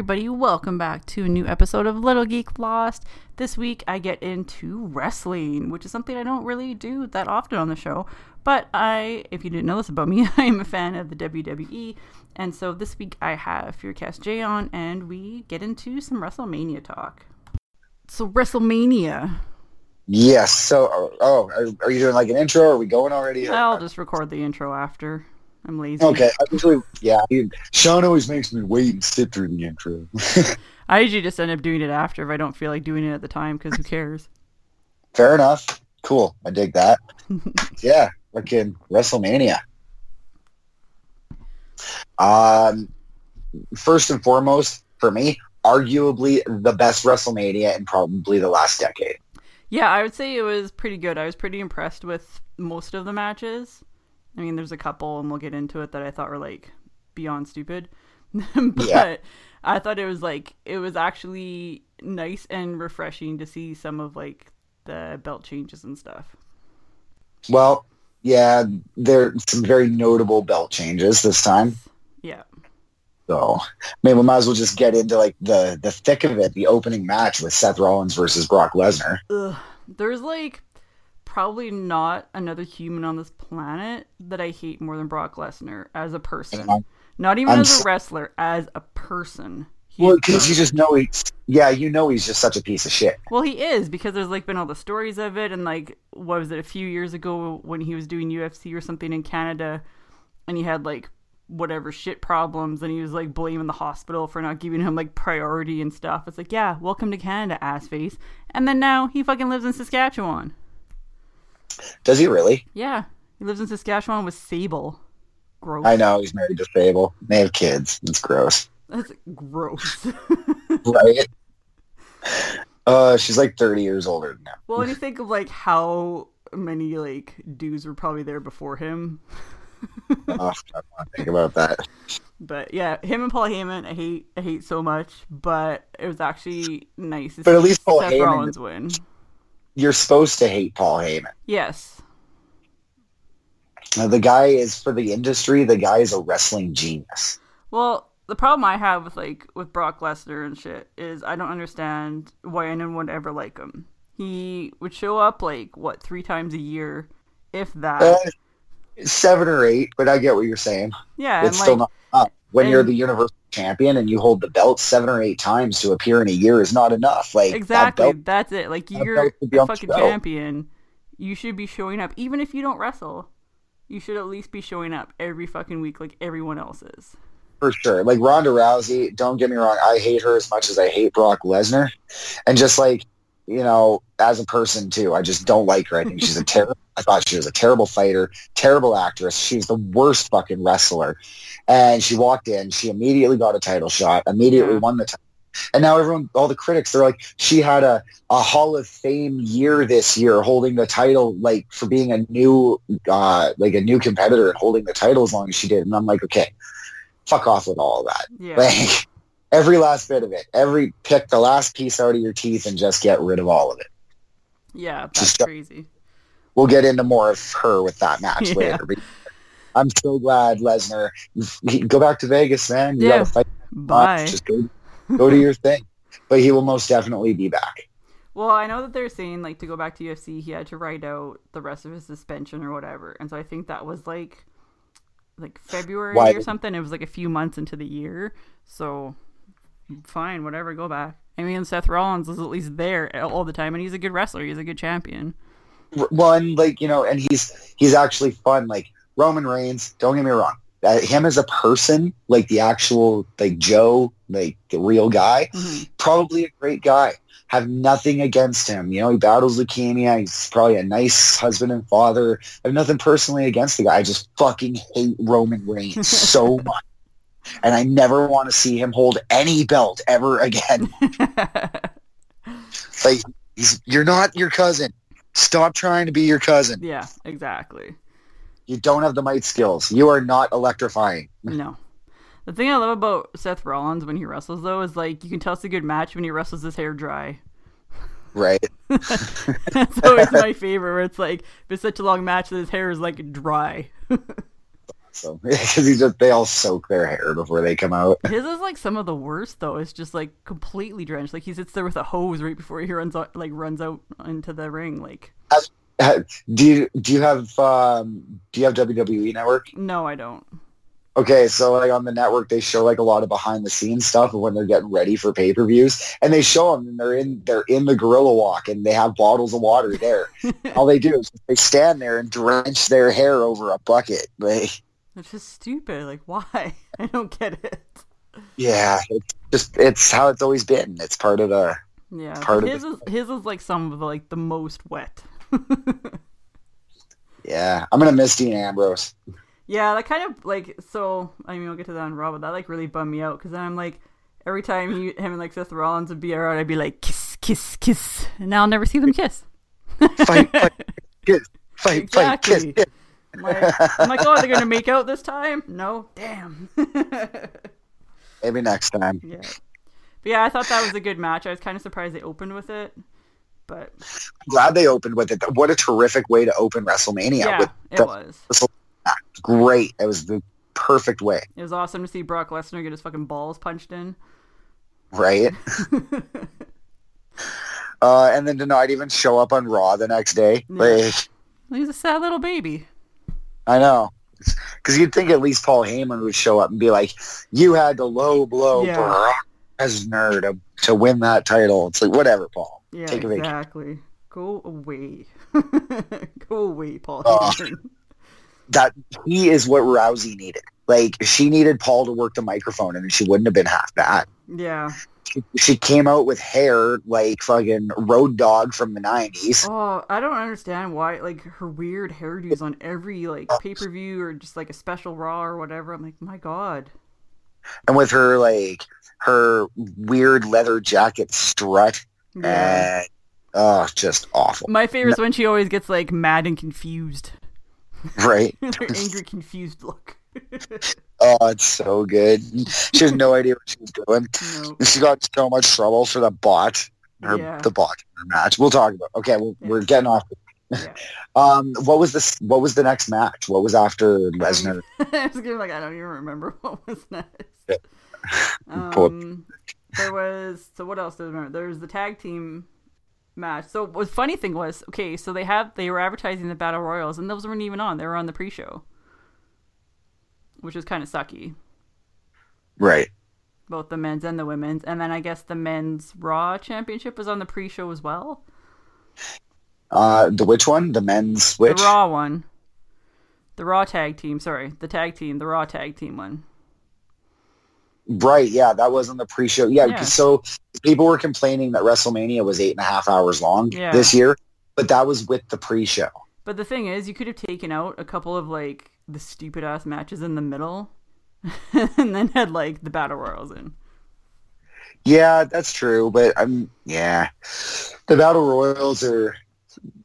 Everybody, welcome back to a new episode of Little Geek Lost. This week I get into wrestling, which is something I don't really do that often on the show. But I, if you didn't know this about me, I am a fan of the WWE. And so this week I have Fearcast J on, and we get into some WrestleMania talk. So, WrestleMania. Yes. So, oh, are, are you doing like an intro? Or are we going already? I'll just record the intro after. I'm lazy. Okay. I usually, yeah. Sean always makes me wait and sit through the intro. I usually just end up doing it after if I don't feel like doing it at the time because who cares? Fair enough. Cool. I dig that. yeah. Fucking WrestleMania. Um, first and foremost, for me, arguably the best WrestleMania in probably the last decade. Yeah, I would say it was pretty good. I was pretty impressed with most of the matches. I mean, there's a couple, and we'll get into it that I thought were like beyond stupid, but yeah. I thought it was like it was actually nice and refreshing to see some of like the belt changes and stuff. Well, yeah, there some very notable belt changes this time. Yeah. So, I mean, we might as well just get into like the the thick of it. The opening match with Seth Rollins versus Brock Lesnar. There's like probably not another human on this planet that I hate more than Brock Lesnar as a person. Not even I'm as a wrestler, as a person. He's well, because you just know he's yeah, you know he's just such a piece of shit. Well, he is because there's like been all the stories of it, and like what was it a few years ago when he was doing UFC or something in Canada, and he had like whatever shit problems, and he was like blaming the hospital for not giving him like priority and stuff. It's like yeah, welcome to Canada, ass face. And then now he fucking lives in Saskatchewan. Does he really? Yeah, he lives in Saskatchewan with Sable. Gross. I know he's married to Sable. They have kids. It's gross. That's gross. right. Uh, she's like thirty years older now. Well, when you think of like how many like dudes were probably there before him. oh, I want to think about that. But yeah, him and Paul Heyman, I hate, I hate so much. But it was actually nice. but at least Paul Seth Heyman Rollins win you're supposed to hate Paul Heyman. Yes. Now, the guy is for the industry. The guy is a wrestling genius. Well, the problem I have with like with Brock Lesnar and shit is I don't understand why anyone would ever like him. He would show up like what three times a year, if that. Uh, seven or eight, but I get what you're saying. Yeah, it's still like, not up. When and, you're the universal champion and you hold the belt seven or eight times to appear in a year is not enough. Like exactly, that belt, that's it. Like you're a fucking champion. You should be showing up, even if you don't wrestle. You should at least be showing up every fucking week, like everyone else is. For sure. Like Ronda Rousey, don't get me wrong, I hate her as much as I hate Brock Lesnar, and just like you know, as a person too, I just don't like her. I think she's a terrible. I thought she was a terrible fighter, terrible actress. She's the worst fucking wrestler. And she walked in, she immediately got a title shot, immediately yeah. won the title. And now everyone, all the critics, they're like, she had a, a Hall of Fame year this year, holding the title, like for being a new, uh, like a new competitor and holding the title as long as she did. And I'm like, okay, fuck off with all of that. Yeah. Like every last bit of it, every pick the last piece out of your teeth and just get rid of all of it. Yeah, that's just, crazy. We'll get into more of her with that match yeah. later. I'm so glad Lesnar. Go back to Vegas, man. You yeah. fight. Bye. Just go, go to your thing. But he will most definitely be back. Well, I know that they're saying like to go back to UFC, he had to write out the rest of his suspension or whatever, and so I think that was like like February Why? or something. It was like a few months into the year, so fine, whatever, go back. I mean, Seth Rollins is at least there all the time, and he's a good wrestler. He's a good champion. Well, and like you know, and he's he's actually fun. Like Roman Reigns, don't get me wrong. Uh, him as a person, like the actual, like Joe, like the real guy, mm-hmm. probably a great guy. Have nothing against him. You know, he battles leukemia. He's probably a nice husband and father. I have nothing personally against the guy. I just fucking hate Roman Reigns so much. And I never want to see him hold any belt ever again. like, he's, you're not your cousin. Stop trying to be your cousin. Yeah, exactly. You don't have the might skills. You are not electrifying. No. The thing I love about Seth Rollins when he wrestles though is like you can tell it's a good match when he wrestles his hair dry. Right. That's always my favorite where it's like it's such a long match that his hair is like dry. Awesome because he just they all soak their hair before they come out. His is like some of the worst though. It's just like completely drenched. Like he sits there with a hose right before he runs out, like runs out into the ring. Like Do you do you have um, do you have WWE Network? no, I don't. Okay, so like on the network, they show like a lot of behind the scenes stuff of when they're getting ready for pay per views, and they show them, and they're in they're in the gorilla walk, and they have bottles of water there. All they do is they stand there and drench their hair over a bucket. Like, It's just stupid. Like why? I don't get it. yeah, it's just it's how it's always been. It's part of the Yeah, Part but of his is his is like some of the like the most wet. yeah. I'm gonna miss Dean Ambrose. Yeah, that kind of like so. I mean, we'll get to that on Raw, but that like really bummed me out because then I'm like, every time he, him and like Seth Rollins would be around, I'd be like, kiss, kiss, kiss, and now I'll never see them kiss. Fight, fight, kiss, fight, Exactly. fight, kiss. kiss. I'm like, I'm like, oh, they're gonna make out this time? No, damn. Maybe next time. yeah, but yeah, I thought that was a good match. I was kind of surprised they opened with it, but Glad they opened with it. What a terrific way to open WrestleMania. yeah, with it the- was. great. It was the perfect way, It was awesome to see Brock Lesnar get his fucking balls punched in. right? uh, and then to not even show up on Raw the next day. Yeah. Like, He's a sad little baby. I know. Because you'd think at least Paul Heyman would show up and be like, you had to low blow Yeah. Brock Lesnar to, to win that title. It's like, whatever, Paul. Yeah, Take a vacation. exactly. Go away. Go away, Paul. Oh, Heyman. That he is what Rousey needed. Like, she needed Paul to work the microphone and she wouldn't have been half bad. yeah. She, she came out with hair like fucking Road Dog from the 90s. Oh, I don't understand why like her weird hairdos on every like uh, pay per view or just like a special Raw or whatever. I'm like, my God. and with her like her weird leather jacket strut Yeah. and oh just awful My favorite is when she always gets like mad and confused. right her angry, confused look. Oh it's so good she has no idea what she's doing she got so much trouble for the bot her Yeah. the bot her match we'll talk about okay well, Yeah. we're getting off Yeah. um what was this what was the next match what was after lesnar I was gonna like I don't even remember what was next. Um, there was so what else do I remember? There was the tag team match. So what funny thing was okay, so they have they were advertising the battle royals and those weren't even on. They were on the pre-show, which was kind of sucky. right Both the men's and the women's, and then I guess the men's Raw Championship was on the pre-show as well. uh the which one the men's which The Raw one, the Raw tag team. Sorry, the tag team, the Raw tag team one. Right, yeah, that was on the pre-show. Yeah, Yeah. so people were complaining that WrestleMania was eight and a half hours long Yeah. this year, but that was with the pre-show. But the thing is, you could have taken out a couple of like the stupid ass matches in the middle, and then had like the battle royals in. Yeah, that's true, but I'm yeah, the battle royals are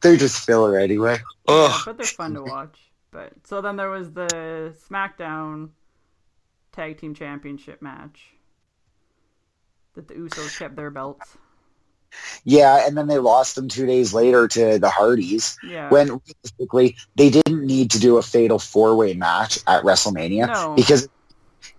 they're just filler anyway. Yeah, Ugh. but they're fun to watch. But so then there was the SmackDown Tag Team Championship match that the Usos kept their belts. Yeah, and then they lost them two days later to the Hardys. Yeah. When realistically they didn't need to do a fatal four-way match at WrestleMania No. because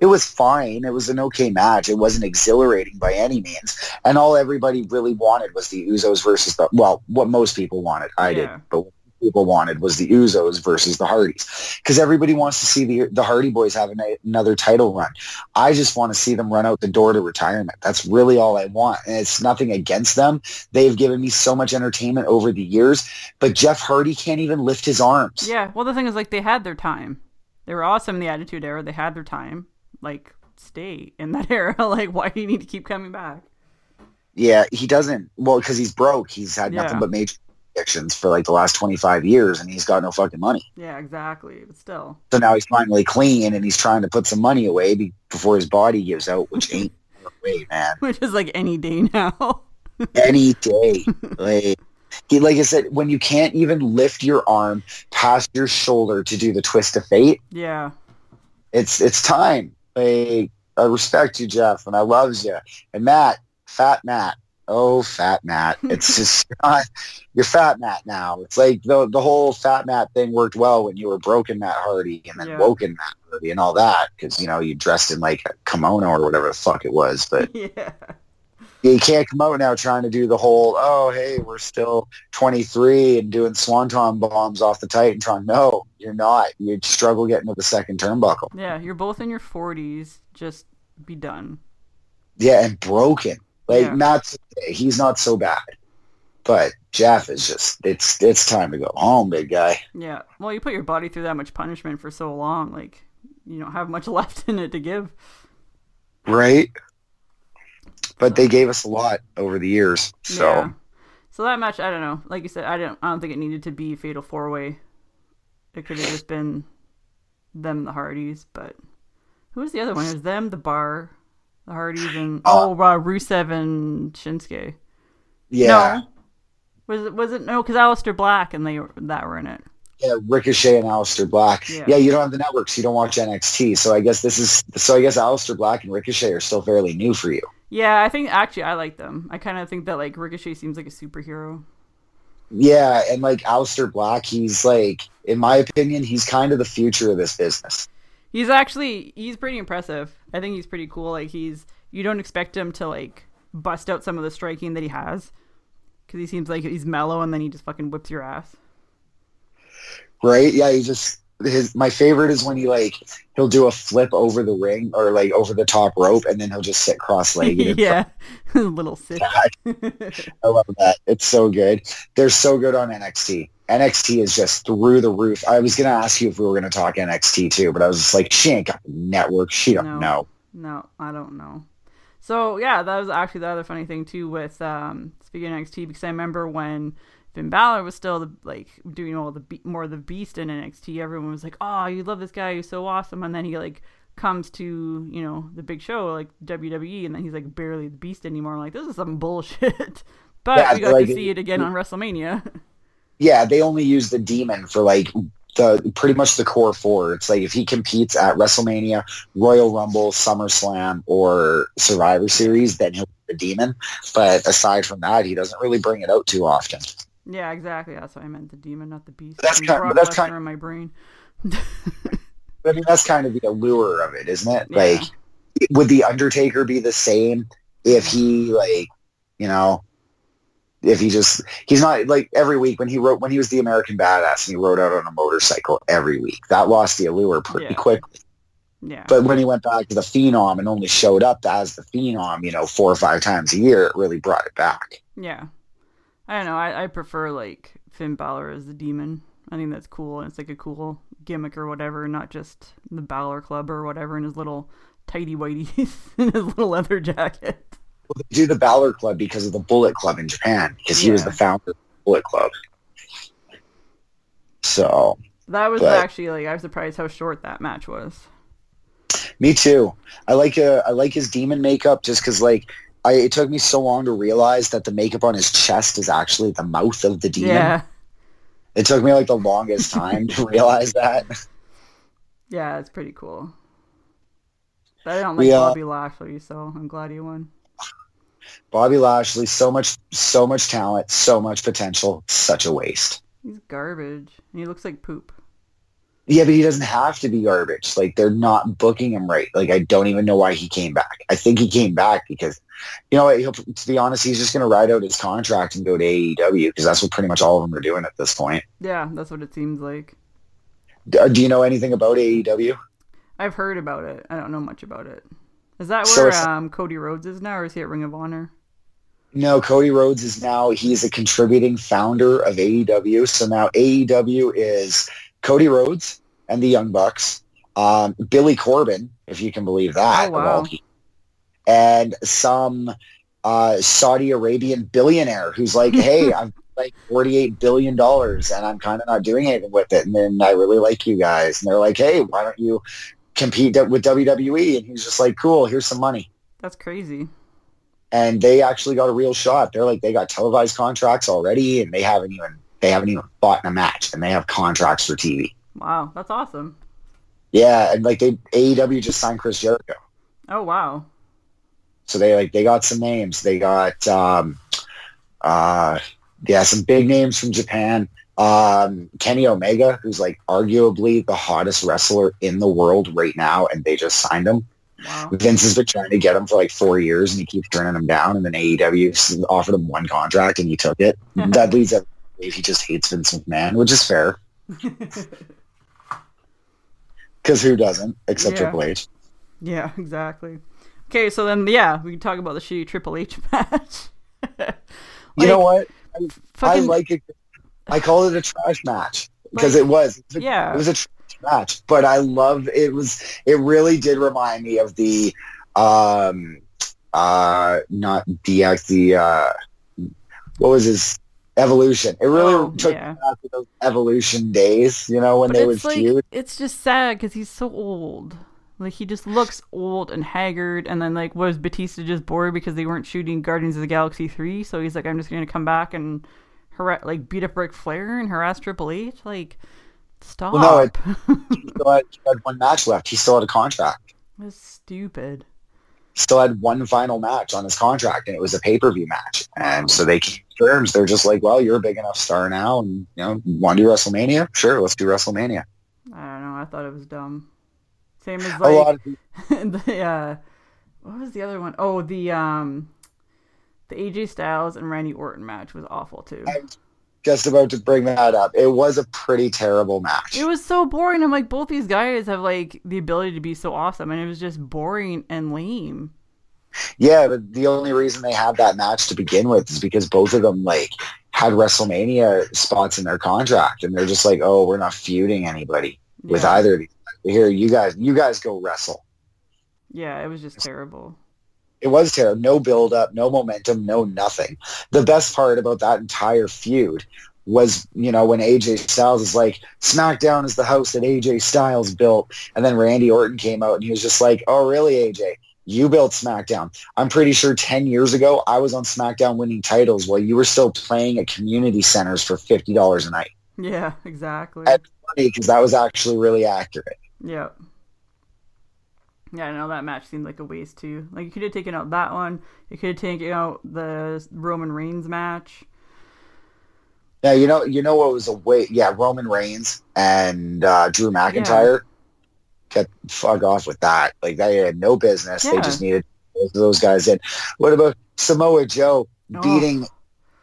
it was fine. It was an okay match. It wasn't exhilarating by any means. And all everybody really wanted was the Usos versus the well, what most people wanted. I Yeah. did, but people wanted was the Usos versus the Hardys because everybody wants to see the the Hardy Boys have an, another title run. I just want to see them run out the door to retirement. That's really all I want, and it's nothing against them. They've given me so much entertainment over the years, but Jeff Hardy can't even lift his arms. yeah. Well, the thing is, like, they had their time. They were awesome in the Attitude Era. They had their time. Like, stay in that era. like, why do you need to keep coming back? Yeah, he doesn't. Well, because he's broke. He's had Yeah. nothing but major addictions for like the last 25 years and he's got no fucking money. Yeah, exactly. But still. So now he's finally clean and he's trying to put some money away be- before his body gives out, which ain't way, man. Which is like any day now. Any day. Like, he, like I said, when you can't even lift your arm past your shoulder to do the twist of fate, yeah. it's it's time. Like, I respect you, Jeff, and I loves you. And Matt, fat Matt, oh, fat Matt. It's just not, you're fat Matt now. It's like the the whole fat Matt thing worked well when you were broken Matt Hardy and then Yeah. woken Matt Hardy and all that because you know you dressed in like a kimono or whatever the fuck it was. But yeah. you can't come out now trying to do the whole oh hey we're still 23 and doing swanton bombs off the Titantron. No, you're not. You struggle getting to the second turnbuckle. Yeah, you're both in your 40s. Just be done. Yeah, and broken. Like Yeah. Matt's he's not so bad. But Jeff is just it's it's time to go home, big guy. Yeah. Well, you put your body through that much punishment for so long. Like, you don't have much left in it to give. Right? But they gave us a lot over the years. So Yeah. So that match, I don't know. Like you said, I don't. I don't think it needed to be fatal four way. It could have just been them, the Hardys. But who was the other one? It was them, the Bar, Hardys, and Uh, oh, uh, Rusev and Shinsuke. yeah. No. Was it? Was it no? Because Aleister Black and they that were in it. Yeah, Ricochet and Aleister Black. Yeah. Yeah. you don't have the networks, you don't watch NXT. So I guess this is so I guess Aleister Black and Ricochet are still fairly new for you. Yeah, I think actually I like them. I kind of think that like Ricochet seems like a superhero. Yeah, and like Aleister Black, he's like, in my opinion, he's kind of the future of this business. He's actually he's pretty impressive. I think he's pretty cool. Like he's you don't expect him to like bust out some of the striking that he has because he seems like he's mellow and then he just fucking whips your ass. Right? Yeah, he just his my favorite is when he like he'll do a flip over the ring or like over the top rope and then he'll just sit cross legged. yeah, little sick. I love that. It's so good. They're so good on NXT. NXT is just through the roof. I was gonna ask you if we were gonna talk NXT too, but I was just like, she ain't got the network. She don't No. know. no, I don't know. So yeah, that was actually the other funny thing too with um, speaking of NXT because I remember when Finn Balor was still the, like doing all the be- more of the beast in NXT. Everyone was like, "Oh, you love this guy. He's so awesome." And then he like comes to you know the big show like WWE, and then he's like barely the beast anymore. I'm like, this is some bullshit. but Yeah, we got like- to see it again on WrestleMania. Yeah, they only use the demon for like the pretty much the core four. It's like if he competes at WrestleMania, Royal Rumble, SummerSlam, or Survivor Series, then he'll be the demon. But aside from that, he doesn't really bring it out too often. yeah, exactly. That's what I meant. The demon, not the beast. That's kind- of, that's kind- in my brain. I mean, that's kind of the allure of it, isn't it? Yeah. Like, would the Undertaker be the same if he like, you know, if he just he's not like every week when he wrote when he was the American Badass and he rode out on a motorcycle every week that lost the allure pretty Yeah. quickly. Yeah. But when he went back to the Phenom and only showed up as the Phenom, you know, four or five times a year, it really brought it back. Yeah. I don't know. I, I prefer like Finn Balor as the demon. I think that's cool. And it's like a cool gimmick or whatever, not just the Balor Club or whatever in his little tighty whities and his little leather jacket. Well, they do the Balor Club because of the Bullet Club in Japan because he was the founder of the Bullet Club. So That was But- actually like I was surprised how short that match was. Me too. I like uh, I like his demon makeup just because like I it took me so long to realize that the makeup on his chest is actually the mouth of the demon. Yeah. It took me like the longest time to realize that. Yeah, it's pretty cool. But I don't like We, uh, Bobby Lashley, so I'm glad he won. Bobby Lashley, so much so much talent, so much potential, such a waste. He's garbage. And he looks like poop. Yeah, but he doesn't have to be garbage. Like they're not booking him right. Like I don't even know why he came back. I think he came back because, you know, what, he'll, to be honest, he's just going to ride out his contract and go to AEW because that's what pretty much all of them are doing at this point. Yeah, that's what it seems like. Uh, Do you know anything about AEW? I've heard about it. I don't know much about it. Is that where it's- um, Cody Rhodes is now, or is he at Ring of Honor? No, Cody Rhodes is now he's a contributing founder of AEW. So now AEW is Cody Rhodes and the Young Bucks, um, Billy Corgan, if you can believe that, Oh, wow. and some uh, Saudi Arabian billionaire who's like, "Hey, I'm like forty-eight billion dollars, and I'm kind of not doing anything with it, and then I really like you guys." And they're like, "Hey, why don't you compete with WWE?" And he's just like, "Cool, here's some money." That's crazy. and they actually got a real shot. They're like they got televised contracts already, and they haven't even they haven't even fought in a match, and they have contracts for TV. Wow, that's awesome. Yeah, and like they AEW just signed Chris Jericho. Oh wow. So they like they got some names. They got um, uh, yeah, some big names from Japan. Um, Kenny Omega, who's like arguably the hottest wrestler in the world right now, and they just signed him. Wow. Vince has been trying to get him for like four years, and he keeps turning him down. And then AEW offered him one contract, and he took it. that leads believe he just hates Vince McMahon, which is fair because who doesn't except Yeah. Triple H? yeah, exactly. Okay, so then yeah, we can talk about the shitty Triple H match. you know what? I, I fucking- like it. I called it a trash match because Like, it was. It was a- yeah. it was a trash match, but I love it. Was it really did remind me of the, um, uh, not DX, the uh, what was his evolution? It really Oh, took yeah. me back to those evolution days. You know when But they it's like feud. it's just sad because he's so old. Like he just looks old and haggard. And then like was Batista just bored because they weren't shooting Guardians of the Galaxy three? So he's like, I'm just gonna come back and harass, like beat up Ric Flair and harass Triple H. Like, stop. Well, no, it- He still had, he had one match left. He still had a contract. That's stupid. He still had one final match on his contract, and it was a pay per view match. And so they terms. They're just like, well, you're a big enough star now, and you know, want to do WrestleMania? Sure, let's do WrestleMania. I don't know. I thought it was dumb. Same as a lot like of the uh, what was the other one? Oh, the um, the AJ Styles and Randy Orton match was awful too. I was just about to bring that up. It was a pretty terrible match. It was so boring. I'm like, both these guys have like the ability to be so awesome, and it was just boring and lame. Yeah, but the only reason they had that match to begin with is because both of them like had WrestleMania spots in their contract, and they're just like, oh, we're not feuding anybody with either of these. Here, you guys, you guys go wrestle. Yeah, it was just terrible. It was terrible. No build up, no momentum, no nothing. The best part about that entire feud was, you know, when AJ Styles is like, SmackDown is the house that AJ Styles built. And then Randy Orton came out and he was just like, oh, really, AJ? You built SmackDown. I'm pretty sure 10 years ago, I was on SmackDown winning titles while you were still playing at community centers for $50 a night. Yeah, exactly. And- Because that was actually really accurate. Yeah. Yeah, I know that match seemed like a waste too. Like you could have taken out that one. You could have taken out the Roman Reigns match. Yeah, you know, you know what was a waste? Yeah, Roman Reigns and uh, Drew McIntyre. Get fuck off with that. Like they had no business. They just needed both of those guys in. What about Samoa Joe Oh. beating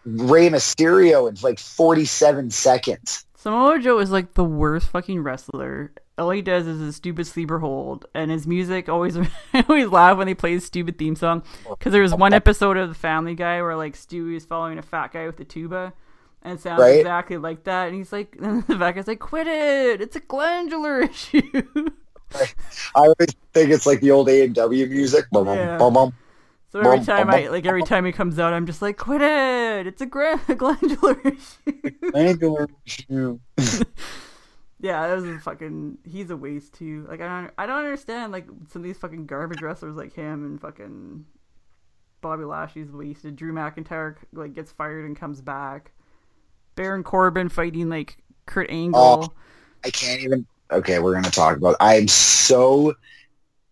Rey Mysterio in like forty-seven seconds? Samoa Joe is like the worst fucking wrestler. All he does is his stupid sleeper hold, and his music always. Always laugh when they play his stupid theme song because there was one episode of The Family Guy where like Stewie is following a fat guy with a tuba, and it sounds Right. exactly like that. And he's like, and the fat guy's like, "Quit it! It's a glandular issue." I always think it's like the old A and W music. Yeah. So every time I like every time he comes out, I'm just like, quit it! It's a glandular issue. Glandular issue. Yeah, that was a fucking. He's a waste too. Like I don't, I don't understand like some of these fucking garbage wrestlers like him and fucking Bobby Lashley's wasted. Drew McIntyre like gets fired and comes back. Baron Corbin fighting like Kurt Angle. Oh. I can't even. Okay, we're gonna talk about. I'm so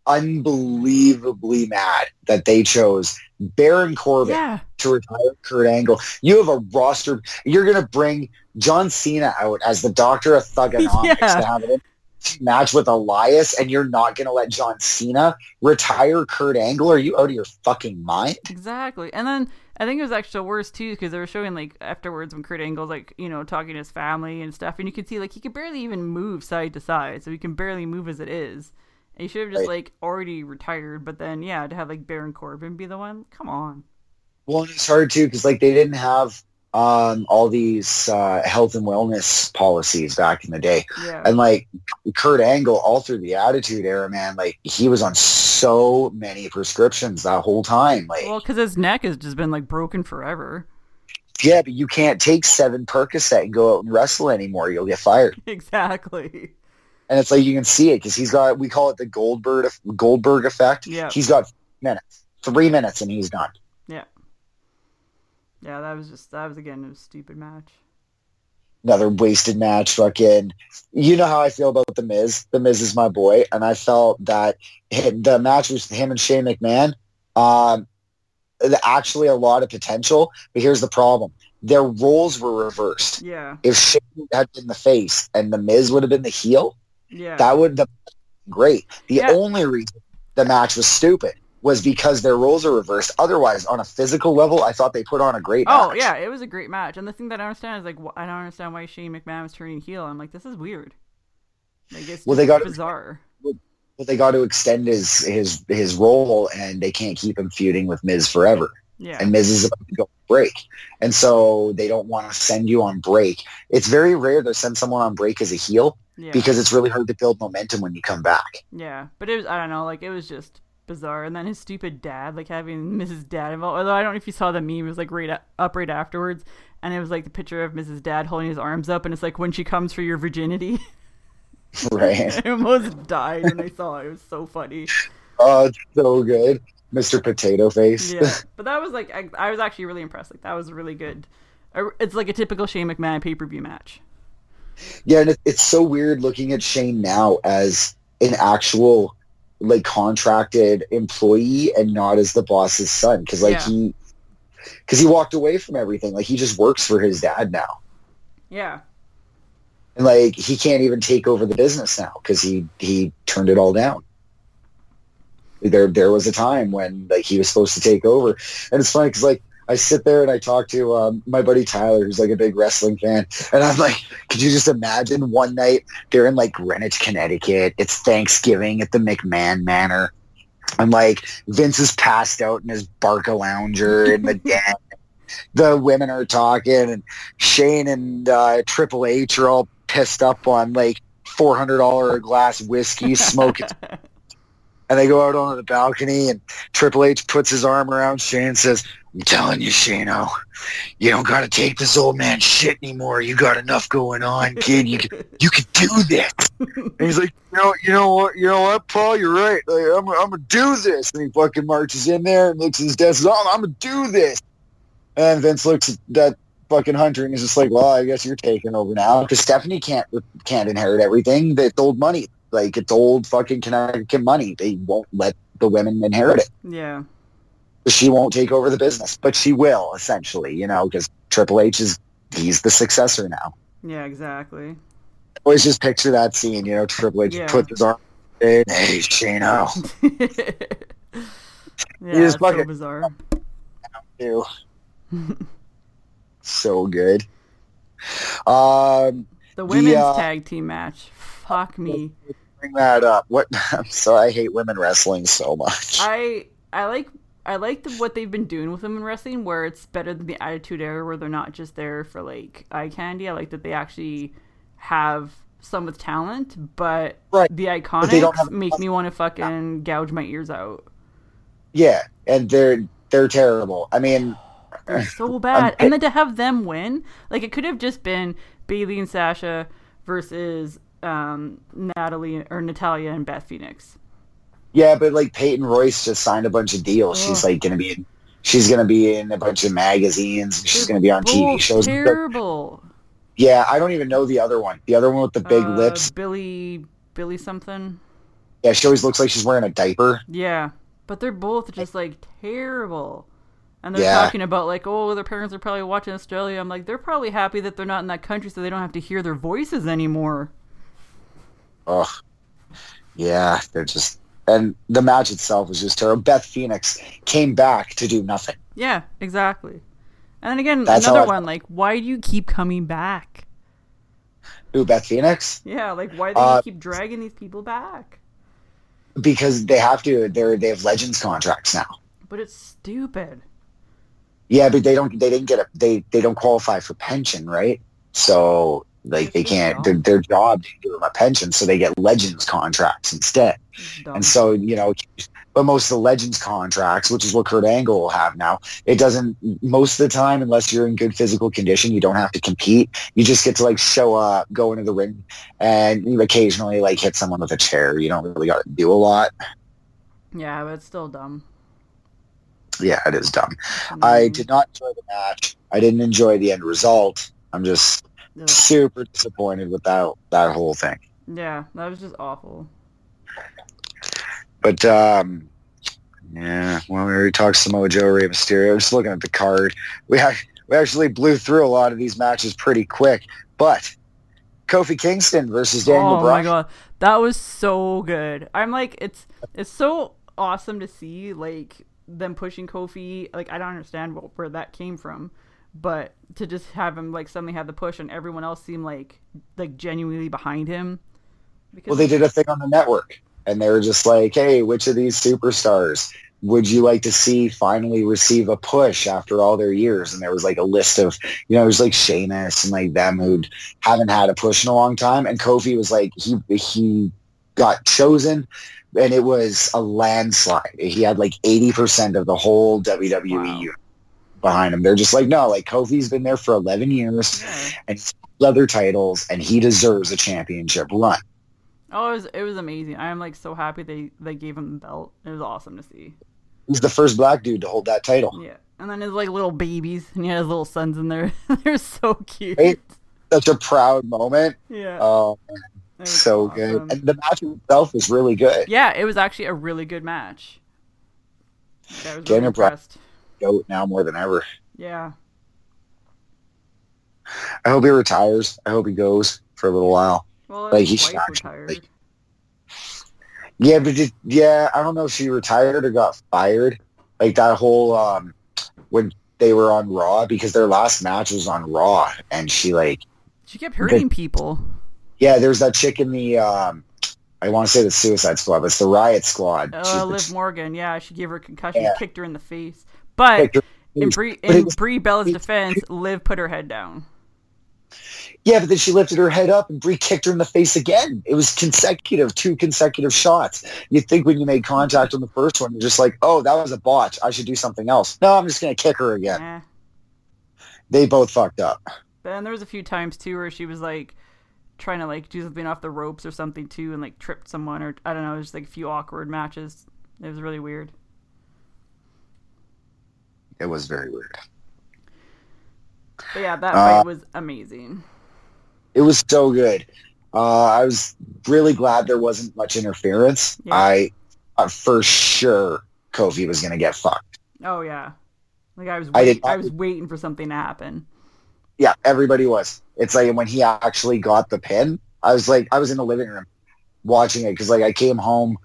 unbelievably mad that they chose Baron Corbin yeah, to retire Kurt Angle. You have a roster. You're gonna bring John Cena out as the Doctor of Thugonomics Yeah. to have it match with Elias, and you're not gonna let John Cena retire Kurt Angle? Are you out of your fucking mind? exactly. And then I think it was actually worse too because they were showing like afterwards when Kurt Angle's like you know talking to his family and stuff, and you could see like he could barely even move side to side, so he can barely move as it is. He should have just Right. like already retired, but then yeah, to have like Baron Corbin be the one, come on. Well, it's hard too because like they didn't have um, all these uh, health and wellness policies back in the day. Yeah, And like Kurt Angle, all through the Attitude Era, man, like he was on so many prescriptions that whole time. Like, well, because his neck has just been like broken forever. yeah, but you can't take seven Percocet and go out and wrestle anymore. You'll get fired. exactly. And it's like you can see it because he's got. We call it the Goldberg Goldberg effect. Yeah. He's got minutes, three minutes, and he's done. Yeah, yeah, that was just that was again a stupid match. Another wasted match. Fucking. You know how I feel about the Miz. The Miz is my boy, and I felt that him, the match was him and Shane McMahon. Um, actually, a lot of potential, but here's the problem: their roles were reversed. Yeah. If Shane had been the face and the Miz would have been the heel, Yeah. that would been great. The Yeah. only reason the match was stupid was because their roles are reversed. Otherwise, on a physical level, I thought they put on a great Oh match. yeah, it was a great match, and the thing that I understand is like I don't understand why Shane McMahon was turning heel. I'm like, this is weird. Like it's Well, they got- bizarre. But they got to extend his his his role, and they can't keep him feuding with Miz forever. Yeah, and Miz is about to go on break. And so they don't want to send you on break. It's very rare to send someone on break as a heel yeah, because it's really hard to build momentum when you come back. yeah. But it was I don't know, like it was just bizarre. And then his stupid dad, like having Miz's dad involved. Although I don't know if you saw the meme, it was like right up right afterwards, and it was like the picture of Miz's dad holding his arms up, and it's like when she comes for your virginity. Right. I almost died when I saw it. It was so funny. oh, it's so good. Mr. Potato Face. Yeah, but that was like I, I was actually really impressed. Like that was really good. Uh, It's like a typical Shane McMahon pay per view match. Yeah, and it, it's so weird looking at Shane now as an actual like contracted employee and not as the boss's son because like Yeah. he because he walked away from everything. Like he just works for his dad now. Yeah, and like he can't even take over the business now because he he turned it all down. There there was a time when like he was supposed to take over. And it's funny because like i sit there and i talk to um, my buddy tyler who's like a big wrestling fan and i'm like could you just imagine one night they're in like greenwich connecticut it's thanksgiving at the mcmahon manor and like vince is passed out in his barca lounger in the den the women are talking and Shane and uh, Triple H are all pissed up on like four hundred dollar a glass whiskey, smoking, and they go out onto the balcony and Triple H puts his arm around Shane and says, "I'm telling you, Shano, you don't got to take this old man shit anymore. You got enough going on, kid. You can, you can do this." And he's like, "You know, you know what, you know what, Paul, you're right. Like, I'm, I'm gonna do this." And he fucking marches in there and looks at his desk. and says, "Oh, I'm gonna do this." And Vince looks at that fucking Hunter and he's just like, "Well, I guess you're taking over now." Because Stephanie can't can't inherit everything. It's old money. Like it's old fucking Connecticut money. They won't let the women inherit it. yeah, She won't take over the business, but she will essentially. You know, because Triple H is he's the successor now. yeah, exactly. I always just picture that scene. You know, Triple H Yeah. puts his arm. in, Hey, Shano. yeah, just it's so fucking- bizarre. Ew. so good. Um, The women's uh, tag team match. Fuck me. bring that up. What? I'm sorry, I hate women wrestling so much. I I like I like the, what they've been doing with them in wrestling, where it's better than the Attitude Era, where they're not just there for like eye candy. I like that they actually have some with talent, but Right. the IIconics don't make me want to fucking gouge my ears out. yeah, and they're they're terrible. I mean, They're so bad. and then to have them win, like it could have just been Bayley and Sasha versus um, Natalie or Natalia and Beth Phoenix. Yeah, but like Peyton Royce just signed a bunch of deals. She's like gonna be in. She's gonna be in a bunch of magazines. and She's gonna be on TV shows. Terrible. Yeah, I don't even know the other one. The other one with the big Uh, lips. Billie, Billie something. Yeah, she always looks like she's wearing a diaper. Yeah, but they're both just like terrible. And they're Yeah. talking about like, oh, their parents are probably watching Australia. I'm like, they're probably happy that they're not in that country, so they don't have to hear their voices anymore. Ugh. Yeah, they're just. And the match itself was just terrible. Beth Phoenix came back to do nothing. Yeah, exactly. And then again, That's another I- one like, why do you keep coming back? Who, Beth Phoenix? Yeah, like why do Uh, you keep dragging these people back? Because they have to. They're they have Legends contracts now. But it's stupid. Yeah, but they don't. They didn't get a. They they don't qualify for pension, right? So like they can't. Their, their job didn't give them a pension, so they get Legends contracts instead. And so you know, but most of the Legends contracts, which is what Kurt Angle will have now, it doesn't. Most of the time, unless you're in good physical condition, you don't have to compete. You just get to like show up, go into the ring, and you occasionally like hit someone with a chair. You don't really got to do a lot. yeah, but it's still dumb. Yeah, it is dumb. It's I did not enjoy the match. I didn't enjoy the end result. I'm just Ugh. super disappointed with that that whole thing. Yeah, that was just awful. But um, Yeah, well, we already talked Samoa Joe, Rey Mysterio. Just looking at the card, we ha- we actually blew through a lot of these matches pretty quick. But Kofi Kingston versus Daniel oh Bryan. my god, that was so good. I'm like, it's it's so awesome to see like them pushing Kofi. Like I don't understand what, where that came from, but to just have him like suddenly have the push and everyone else seem like like genuinely behind him. Because Well, they did a thing on the network, and they were just like, "Hey, which of these superstars would you like to see finally receive a push after all their years?" And there was like a list of, you know, it was like Sheamus and like them who haven't had a push in a long time, and Kofi was like, he he got chosen. And it was a landslide. He had like 80% of the whole WWE Wow. behind him. They're just like, no, like Kofi's been there for 11 years Yeah. and other titles and he deserves a championship run. Oh, it was it was amazing. I am like so happy they they gave him the belt. It was awesome to see. He's the first black dude to hold that title. Yeah, and then his like little babies, and he had his little sons in there. They're so cute. Right? Such a proud moment. Yeah, Oh, so awesome. good. And the match itself was really good. Yeah, it was actually a really good match. Yeah, I was really Daniel impressed. Goat now more than ever. Yeah, I hope he retires. I hope he goes for a little while. Well, Like, his he should wife retired. like- Yeah, but yeah, I don't know if she retired or got fired. Like that whole um when they were on Raw because their last match was on Raw, and she like She kept hurting people. yeah, there's that chick in the um I want to say the Suicide Squad, but it's the Riot Squad. She's Uh, the Liv Morgan, yeah, she gave her a concussion, Yeah. kicked her in the face. But in Brie, in Brie Bella's defense, Liv put her head down. Yeah, but then she lifted her head up and Brie kicked her in the face again. It was consecutive, two consecutive shots. You'd think when you made contact on the first one, you're just like, oh, that was a botch. I should do something else. No, I'm just going to kick her again. Eh. They both fucked up. And there was a few times too where she was like trying to like do something off the ropes or something too, and like tripped someone or I don't know, it was just like a few awkward matches. It was really weird. It was very weird. But yeah, that Uh, fight was amazing. It was so good. Uh, I was really glad there wasn't much interference. Yeah. I, uh, for sure, Kofi was going to get fucked. Oh yeah, like I was I did I, was waiting for something to happen. Yeah, everybody was. It's like when he actually got the pin, I was like, I was in the living room watching it because like I came home.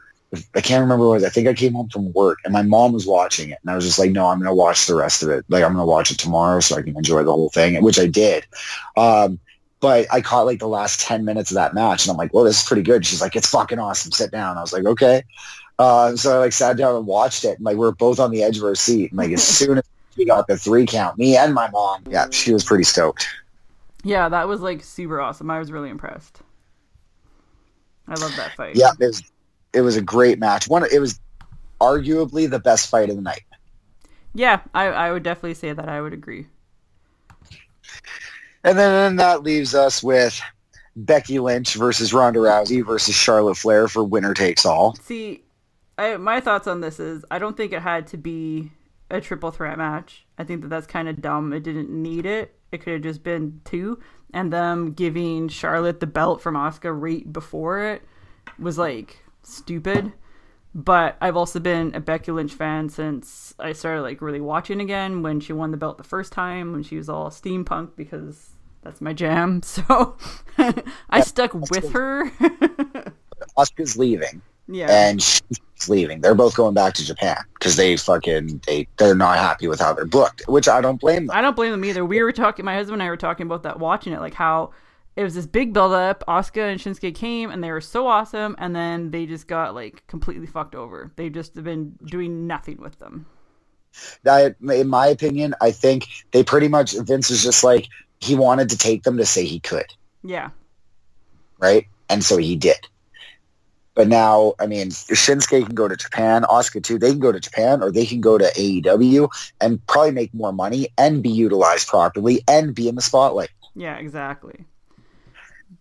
I can't remember what it was. I think I came home from work and my mom was watching it. And I was just like, no, I'm going to watch the rest of it. Like, I'm going to watch it tomorrow so I can enjoy the whole thing, which I did. Um, but I caught like the last 10 minutes of that match and I'm like, well, this is pretty good. She's like, it's fucking awesome. Sit down. I was like, okay. Uh, so I like sat down and watched it. And like, we are both on the edge of our seat. And like, as soon as we got the three count, me and my mom, yeah, she was pretty stoked. Yeah, that was like super awesome. I was really impressed. I love that fight. Yeah, it was, it was a great match. One, it was arguably the best fight of the night. Yeah, I, I would definitely say that. I would agree. And then that leaves us with Becky Lynch versus Ronda Rousey versus Charlotte Flair for winner takes all. See, I, my thoughts on this is I don't think it had to be a triple threat match. I think that that's kind of dumb. It didn't need it. It could have just been two, and them giving Charlotte the belt from Asuka right before it was like stupid. But I've also been a Becky Lynch fan since I started like really watching again when she won the belt the first time when she was all steampunk because that's my jam. So I stuck with her. Asuka's leaving yeah. and she's leaving. They're both going back to Japan because they fucking they they're not happy with how they're booked, which I don't blame them. I don't blame them either. We were talking, my husband and I were talking about that, watching it, like how it was this big build up. Asuka and Shinsuke came and they were so awesome, and then they just got like completely fucked over. They've just been doing nothing with them. That, in my opinion, I think they pretty much Vince is just like he wanted to take them to say he could, Yeah. right? And so he did. But now, I mean, Shinsuke can go to Japan, Asuka too. They can go to Japan or they can go to AEW and probably make more money and be utilized properly and be in the spotlight. Yeah, exactly.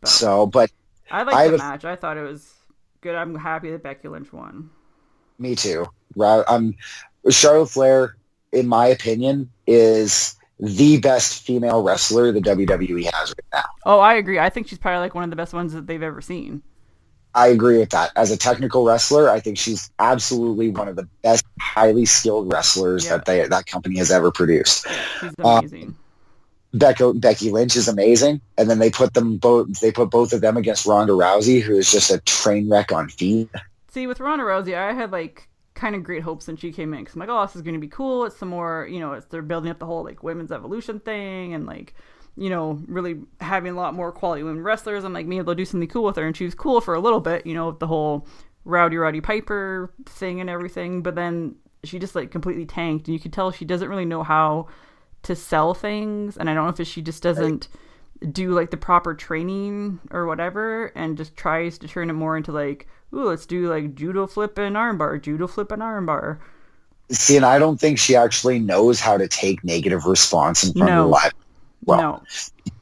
But So, but I liked I the match. I thought it was good. I'm happy that Becky Lynch won. me too. Ra- Um, Charlotte Flair, in my opinion, is the best female wrestler the WWE has right now. Oh, I agree. I think she's probably like one of the best ones that they've ever seen. I agree with that. As a technical wrestler, I think she's absolutely one of the best, highly skilled wrestlers Yeah. that they that company has ever produced. She's Uh, amazing. Becca, Becky Lynch is amazing, and then they put them both. They put both of them against Ronda Rousey, who is just a train wreck on feet. See, with Ronda Rousey, I had like kind of great hopes when she came in because I'm like, oh, this is going to be cool. It's some more, you know, it's they're building up the whole like women's evolution thing and like, you know, really having a lot more quality women wrestlers. I'm like, maybe they'll do something cool with her, and she was cool for a little bit, you know, the whole Rowdy Roddy Piper thing and everything. But then she just like completely tanked, and you could tell she doesn't really know how to sell things, and I don't know if she just doesn't do like the proper training or whatever and just tries to turn it more into like ooh let's do like judo flip and armbar judo flip and armbar See, and I don't think she actually knows how to take negative response in front No. of live. Well, no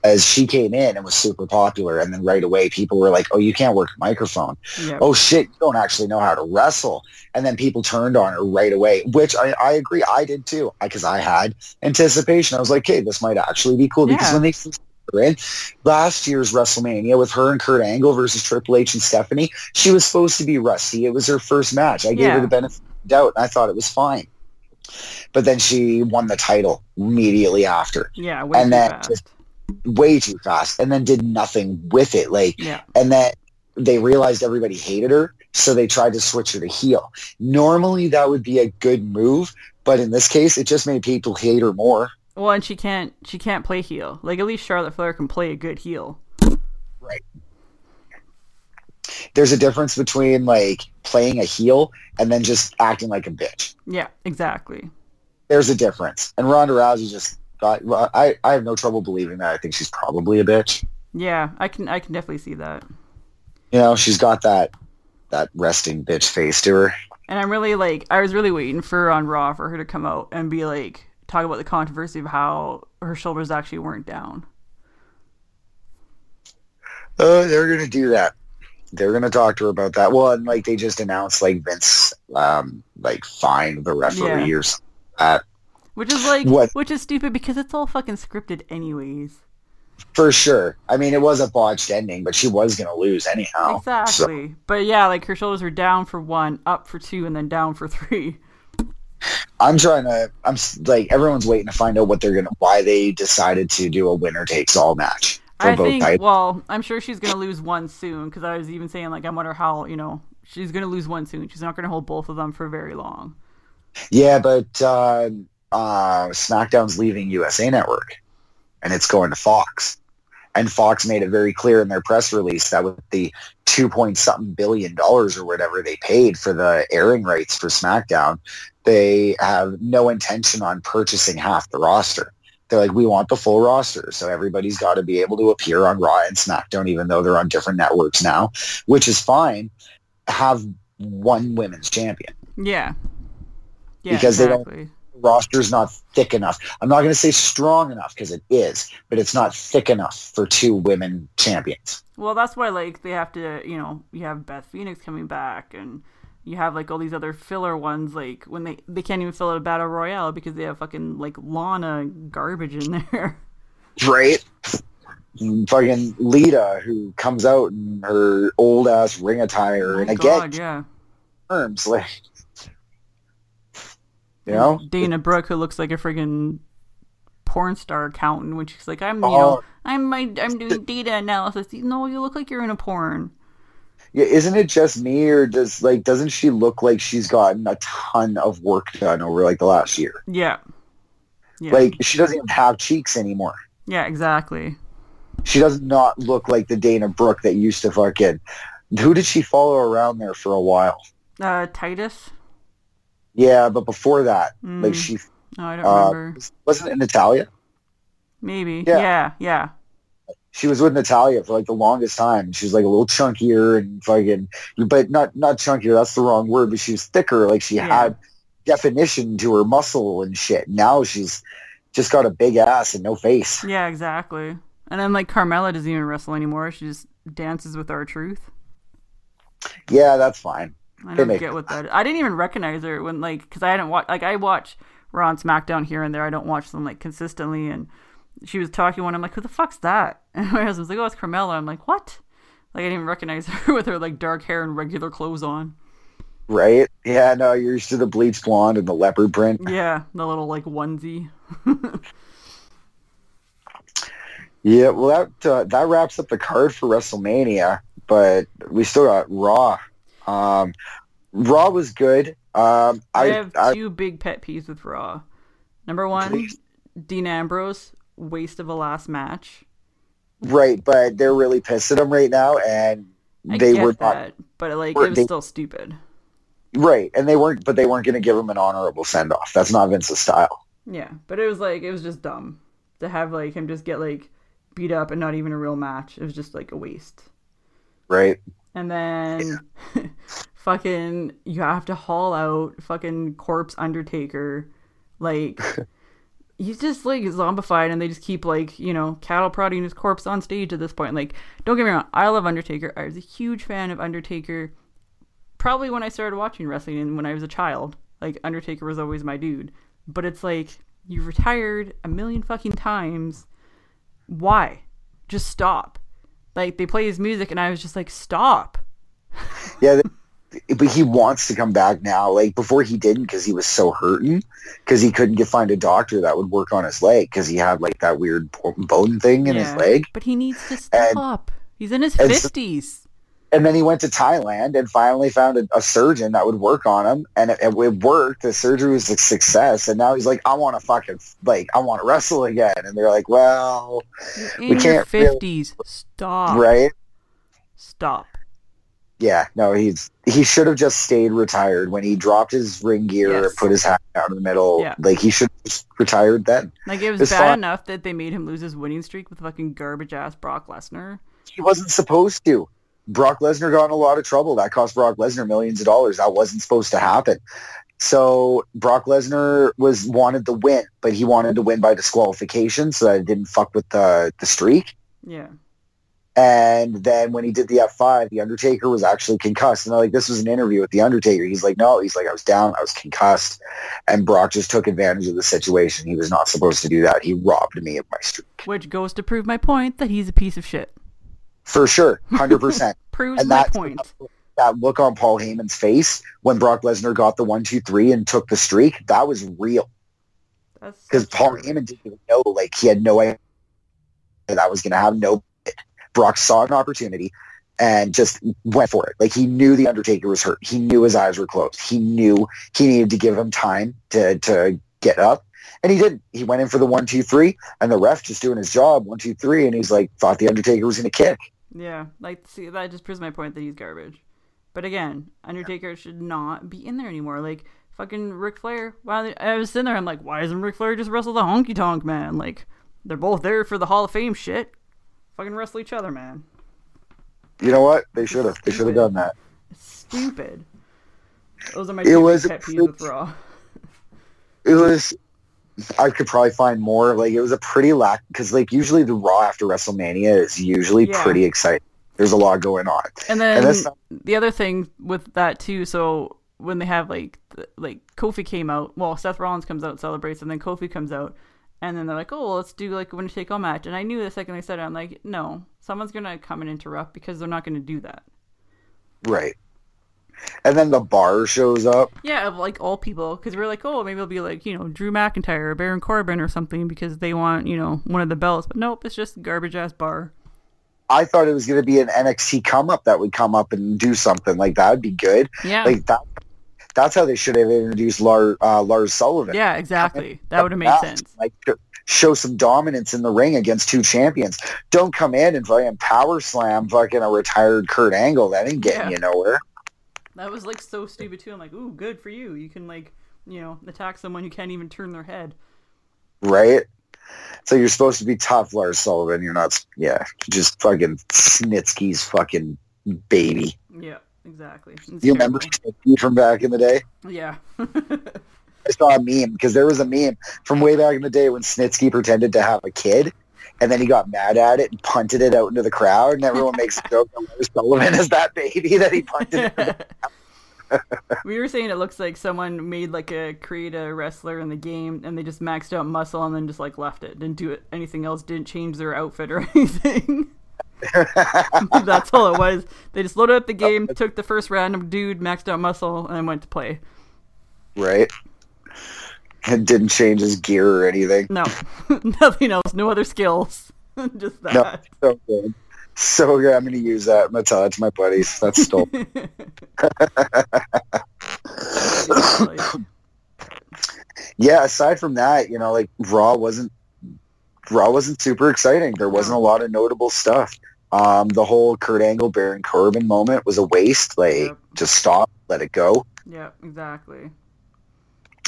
as she came in and was super popular, and then right away people were like, "Oh, you can't work a microphone." yeah oh shit, you don't actually know how to wrestle. And then people turned on her right away, which I, I agree, I did too, because I had anticipation. I was like, hey, this might actually be cool. Because when they first in last year's WrestleMania with her and Kurt Angle versus Triple H and Stephanie, she was supposed to be rusty. It was her first match. I gave Yeah. her the benefit of the doubt, and I thought it was fine. But then she won the title immediately after, yeah and fast just- way too fast, and then did nothing with it. Like yeah and that they realized everybody hated her, so they tried to switch her to heel. Normally, that would be a good move, but in this case, it just made people hate her more. well and she can't she can't play heel like at least charlotte flair can play a good heel Right. There's a difference between like playing a heel and then just acting like a bitch. yeah exactly There's a difference, and Ronda Rousey just Well, I I have no trouble believing that. I think she's probably a bitch. yeah i can i can definitely see that You know, she's got that that resting bitch face to her. and i'm really like i was really waiting for on raw for her to come out and be like talk about the controversy of how her shoulders actually weren't down Oh, they're gonna do that. They're gonna talk to her about that. Well, and like they just announced, like Vince, um, like fined the referee Yeah. or something. like that. Which is like What? which is stupid because it's all fucking scripted anyways for sure. I mean, it was a botched ending, but she was gonna lose anyhow. So, Exactly. But yeah, like her shoulders were down for one, up for two, and then down for three. I'm trying to. I'm like everyone's waiting to find out what they're gonna, why they decided to do a winner takes all match for I both think. titles. Well, I'm sure she's gonna lose one soon because I was even saying like I wonder how you know she's gonna lose one soon. She's not gonna hold both of them for very long. Yeah, but uh, uh, SmackDown's leaving USA Network, and it's going to Fox. And Fox made it very clear in their press release that with the two point something billion dollars or whatever they paid for the airing rights for SmackDown, they have no intention on purchasing half the roster. They're like, we want the full roster, so everybody's got to be able to appear on Raw and SmackDown, even though they're on different networks now, which is fine. Have one women's champion. Yeah. Yeah. Because they don't- exactly. is not thick enough. I'm not going to say strong enough because it is, but it's not thick enough for two women champions. Well, that's why like they have to, you know, you have Beth Phoenix coming back, and you have like all these other filler ones. Like when they they can't even fill out a battle royale because they have fucking like Lana garbage in there. Right? And Fucking Lita, who comes out in her old ass ring attire, Oh and again, God, yeah. terms like, you know, Dana Brooke, who looks like a friggin' porn star accountant, when she's like, "I'm, you Oh. know, I'm, my, I'm doing data analysis." No, you look like you're in a porn. yeah, isn't it just me, or does like doesn't she look like she's gotten a ton of work done over like the last year? Yeah, yeah, Like she doesn't even have cheeks anymore. yeah, exactly. She does not look like the Dana Brooke that used to fucking. Who did she follow around there for a while? Uh, Titus. Yeah, but before that, like Mm. she No, I don't uh, remember. wasn't it Natalya. Maybe. yeah. Yeah, yeah. She was with Natalya for like the longest time. She was like a little chunkier and fucking, but not not chunkier. That's the wrong word. But she was thicker. Like she Yeah. had definition to her muscle and shit. Now she's just got a big ass and no face. Yeah, exactly. And then like Carmella doesn't even wrestle anymore. She just dances with R-Truth. Yeah, that's fine. I don't get what that. I didn't even recognize her when like because I hadn't watched like I watch Raw and SmackDown here and there. I don't watch them like consistently. And she was talking one. I'm like, who the fuck's that? And my husband's like, oh, it's Carmella. I'm like, what? Like I didn't even recognize her with her like dark hair and regular clothes on. Right? Yeah, no, you're used to the bleached blonde and the leopard print. Yeah, the little like onesie. Yeah, well, that uh, that wraps up the card for WrestleMania, but we still got Raw. Um, Raw was good. Um, I, I, have I two big pet peeves with Raw. Number one, Please. Dean Ambrose, waste of a last match. right, but they're really pissed at him right now, and I they were not that, but like were- it was they- still stupid. right, and they weren't, but they weren't going to give him an honorable send off. That's not Vince's style, Yeah, but it was like it was just dumb to have like him just get like beat up and not even a real match. It was just like a waste. right? And then fucking you have to haul out fucking corpse Undertaker. Like he's just like zombified and they just keep like, you know, cattle prodding his corpse on stage at this point. Like, don't get me wrong, I love Undertaker. I was a huge fan of Undertaker probably when I started watching wrestling and when I was a child. Like Undertaker was always my dude. But it's like you've retired a million fucking times. Why? Just stop. Like they play his music and I was just like, stop. Yeah, but he wants to come back now. Like before, he didn't because he was so hurting because he couldn't get find a doctor that would work on his leg because he had like that weird bone thing in his leg. But he needs to And- stop. He's in his and fifties. And then he went to Thailand and finally found a, a surgeon that would work on him, and it, it worked. The surgery was a success, and now he's like, "I want to fucking like, I want to wrestle again." And they're like, "Well, In your can't really- fifties. Stop. right? Stop. Yeah, no, he's he should have just stayed retired when he dropped his ring gear, Yes. put his hat down in the middle. Yeah. Like he should have just retired then. Like it was bad fine. enough that they made him lose his winning streak with fucking garbage ass Brock Lesnar. He wasn't supposed to. Brock Lesnar got in a lot of trouble. That cost Brock Lesnar millions of dollars. That wasn't supposed to happen. So Brock Lesnar was wanted the win, but he wanted to win by disqualification so that it didn't fuck with the the streak. Yeah. And then when he did the F5, the Undertaker was actually concussed. And they're like, this was an interview with the Undertaker. He's like, no, he's like, I was down, I was concussed. And Brock just took advantage of the situation. He was not supposed to do that. He robbed me of my streak. Which goes to prove my point that he's a piece of shit. For sure. 100%. Proves and my point. that look on Paul Heyman's face when Brock Lesnar got the one, two, three and took the streak, that was real. Because Paul. Heyman didn't even know, like he had no idea that was going to have no. Brock saw an opportunity and just went for it. Like he knew the Undertaker was hurt. He knew his eyes were closed. He knew he needed to give him time to to get up, and he didn't. He went in for the one, two, three, and the ref just doing his job, one, two, three, and he's like thought the Undertaker was going to kick. Yeah, like see that just proves my point that he's garbage. But again, Undertaker should not be in there anymore. Like fucking Ric Flair. Wow, I was sitting there. I'm like, why isn't Ric Flair just wrestle the Honky Tonk Man? Like they're both there for the Hall of Fame shit. Fucking wrestle each other, man. You know what? They should have. They should have done that. It's stupid. Those are my It was pet peeves with Raw. it was I could probably find more. Like it was a pretty lack because like usually the Raw after WrestleMania is usually Yeah. pretty exciting. There's a lot going on. And then And not- the other thing with that too, so when they have like like Kofi came out, well Seth Rollins comes out celebrates, and then Kofi comes out, and then they're like, oh, well, let's do like a winner take all match. And I knew the second they said it, I'm like, no, someone's gonna come and interrupt because they're not gonna do that. Right. And then the bar shows up. Yeah, of like all people, because we're like, oh, maybe it'll be like you know Drew McIntyre or Baron Corbin or something because they want you know one of the belts, but nope, it's just garbage ass bar. I thought it was going to be an NXT come up that would come up and do something like that would be good. Yeah, Like that. That's how they should have introduced Lars, uh, Lars Sullivan. yeah, exactly. That would have made sense. Like show some dominance in the ring against two champions. Don't come in and fucking power slam fucking a retired Kurt Angle. That ain't getting Yeah. you nowhere. That was like so stupid too. I'm like, ooh, good for you. You can like, you know, attack someone who can't even turn their head. right? So you're supposed to be tough, Lars Sullivan. You're not. Yeah, just fucking Snitsky's fucking baby. Yeah, exactly. It's You remember. Snitsky from back in the day? Yeah. I saw a meme because there was a meme from way back in the day when Snitsky pretended to have a kid. And then he got mad at it and punted it out into the crowd, and everyone makes a joke that Sullivan is that baby that he punted. we were saying it looks like someone made like a create a wrestler in the game and they just maxed out muscle and then just like left it. Didn't do it anything else, didn't change their outfit or anything. That's all it was. They just loaded up the game, took the first random dude, maxed out muscle, and went to play. right? It didn't change his gear or anything. No, nothing else. No other skills. just that. No, so good. So good. I'm gonna use that. I'm gonna tell that to my buddies. That's still yeah, aside from that, you know, like Raw wasn't Raw wasn't super exciting. There wasn't a lot of notable stuff. Um, the whole Kurt Angle Baron Corbin moment was a waste. Like, Yep. just stop, let it go. yeah, exactly.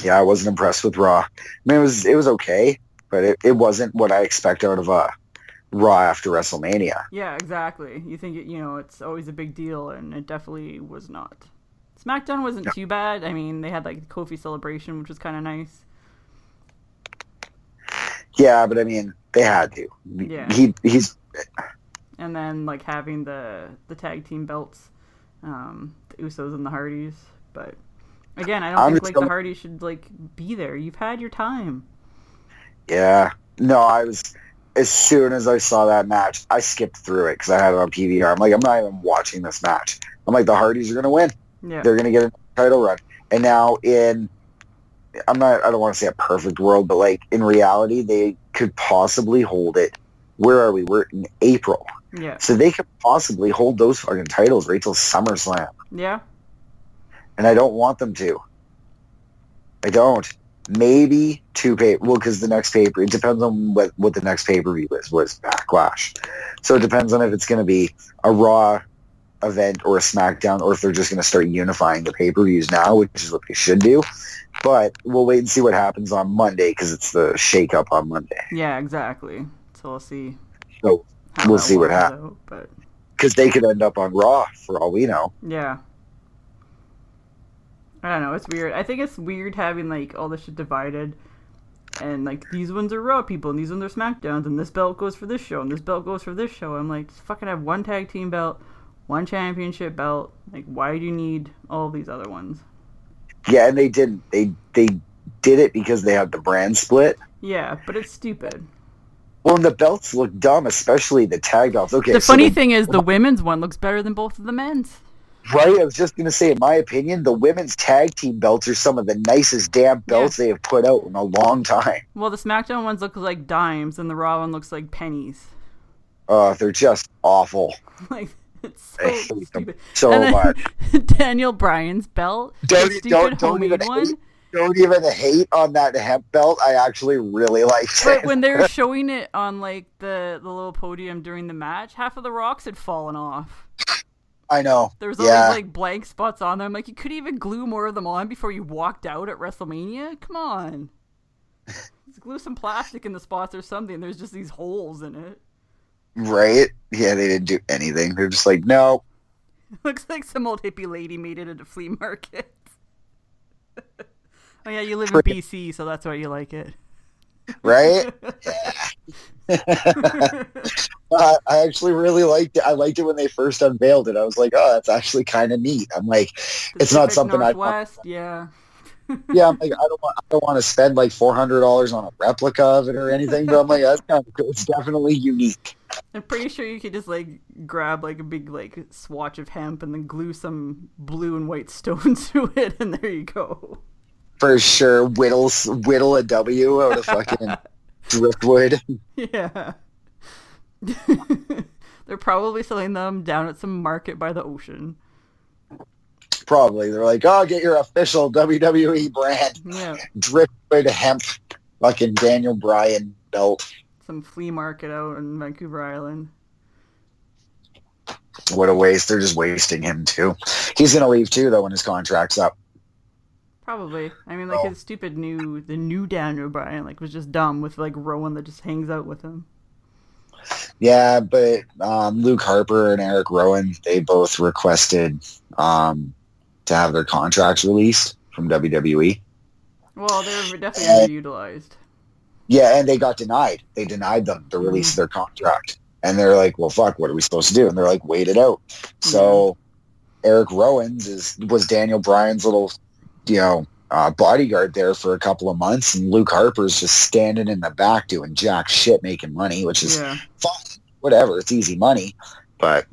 Yeah, I wasn't impressed with Raw. I mean, it was it was okay, but it, it wasn't what I expect out of a Raw after WrestleMania. Yeah, exactly. You think it, you know it's always a big deal, and it definitely was not. SmackDown wasn't too bad. I mean, they had like the Kofi celebration, which was kind of nice. Yeah, but I mean, they had to. Yeah. He he's and then like having the the tag team belts, um, the Usos and the Hardys. But again, I don't I'm think like the Hardys should like be there. You've had your time. yeah. No, I was as soon as I saw that match, I skipped through it because I had it on PVR. I'm like, I'm not even watching this match. I'm like, the Hardys are gonna win. Yeah, They're gonna get a title run. And now in I'm not I don't want to say a perfect world, but like in reality, they could possibly hold it. Where are we? We're in April. yeah, So they could possibly hold those fucking titles right till SummerSlam. yeah. And I don't want them to. I don't. Maybe two pay well because the next paper it depends on what what the next pay per view is was backlash. So it depends on if it's gonna be a raw event or a SmackDown or if they're just gonna start unifying the pay per views now, which is what they should do. But we'll wait and see what happens on Monday because it's the shake up on Monday. Yeah, exactly. So we'll see. So we'll see what happens. out, But Because they could end up on Raw for all we know. yeah, I don't know. It's weird. I think it's weird having like all this shit divided, and like these ones are Raw people, and these ones are SmackDowns, and this belt goes for this show, and this belt goes for this show. I'm like, just fucking have one tag team belt, one championship belt. Like, why do you need all these other ones? Yeah, and they didn't. They they did it because they had the brand split. Yeah, but it's stupid. Well, and the belts look dumb, especially the tag belts. Okay, the so funny thing is, the women's one looks better than both of the men's. Right? I was just gonna say, in my opinion, the women's tag team belts are some of the nicest damn belts they have put out in a long time. Well, the SmackDown ones look like dimes, and the Raw one looks like pennies. Uh, they're just awful Like it's so hate stupid. so and much. Daniel Bryan's belt, Don't- stupid don't- don't even- one. Don't even hate on that hemp belt. I actually really liked But it. when they were showing it on like the the little podium during the match, half of the rocks had fallen off. I know. There's was yeah, always like blank spots on them. Like you could even glue more of them on before you walked out at WrestleMania. Come on, Just glue some plastic in the spots or something. There's just these holes in it. right. Yeah, they didn't do anything. They're just like, no, Looks like some old hippie lady made it at a flea market. oh yeah, you live in BC, so that's why you like it. Right? I actually really liked it. I liked it when they first unveiled it. I was like, oh, that's actually kind of neat. I'm like, it's not Pacific something I want. Yeah. Yeah, I'm like, I don't want. I don't want to spend like four hundred dollars on a replica of it or anything. But I'm like, that's kind of cool. It's definitely unique. I'm pretty sure you could just like grab like a big like swatch of hemp and then glue some blue and white stones to it, and there you go. For sure, whittle whittle a W out of fucking driftwood. Yeah. They're probably selling them down at some market by the ocean. Probably they're like, oh, get your official WWE brand Yeah. driftwood hemp, fucking Daniel Bryan belt. Some flea market out in Vancouver Island. What a waste! They're just wasting him too. He's gonna leave too, though, when his contract's up. Probably. I mean, like Oh. his stupid new, the new Daniel Bryan, like was just dumb with like Rowan that just hangs out with him. Yeah, but um, Luke Harper and Eric Rowan, they both requested um, to have their contracts released from WWE. Well, they're definitely Yeah. underutilized. Yeah, and they got denied. They denied them the release of their contract. And they're like, well, fuck, what are we supposed to do? And they're like, wait it out. So Eric Rowan's is was Daniel Bryan's little, you know, uh, bodyguard there for a couple of months. And Luke Harper's just standing in the back doing jack shit, making money, which is Yeah. fine. whatever. It's easy money, but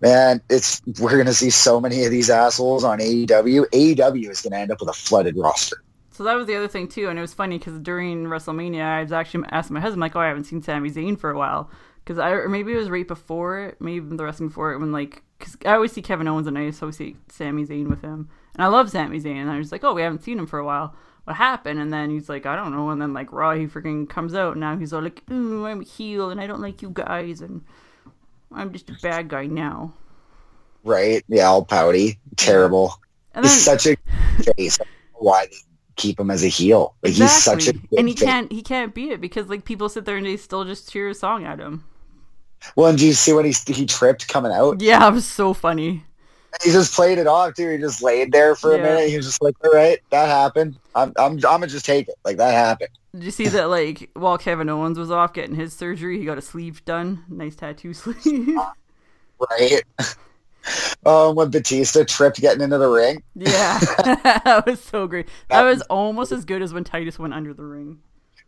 man, it's we're gonna see so many of these assholes on AEW. AEW is gonna end up with a flooded roster. So that was the other thing too, and it was funny because during WrestleMania, I was actually asking my husband like, "Oh, I haven't seen Sami Zayn for a while," because I or maybe it was right before it, maybe the wrestling before it when like because I always see Kevin Owens and I associate Sami Zayn with him, and I love Sami Zayn, and I was like, "Oh, we haven't seen him for a while." What happened? And then he's like, I don't know. And then like Raw, he freaking comes out. And now he's all like, "Ooh, I'm a heel, and I don't like you guys, and I'm just a bad guy now." Right? Yeah, all pouty, terrible. And He's such a face. I don't know Why they keep him as a heel? Like he's such a Exactly. and he face. can't he can't beat it because like people sit there and they still just cheer a song at him. Well, and do you see when he he tripped coming out? Yeah, it was so funny. He just played it off too. He just laid there for a minute. He was just like, "All right, that happened. I'm I'm I'm gonna just take it. Like that happened." Did you see that like while Kevin Owens was off getting his surgery, he got a sleeve done, nice tattoo sleeve. Right? um, when Batista tripped getting into the ring. yeah, that was so great. That was almost as good as when Titus went under the ring.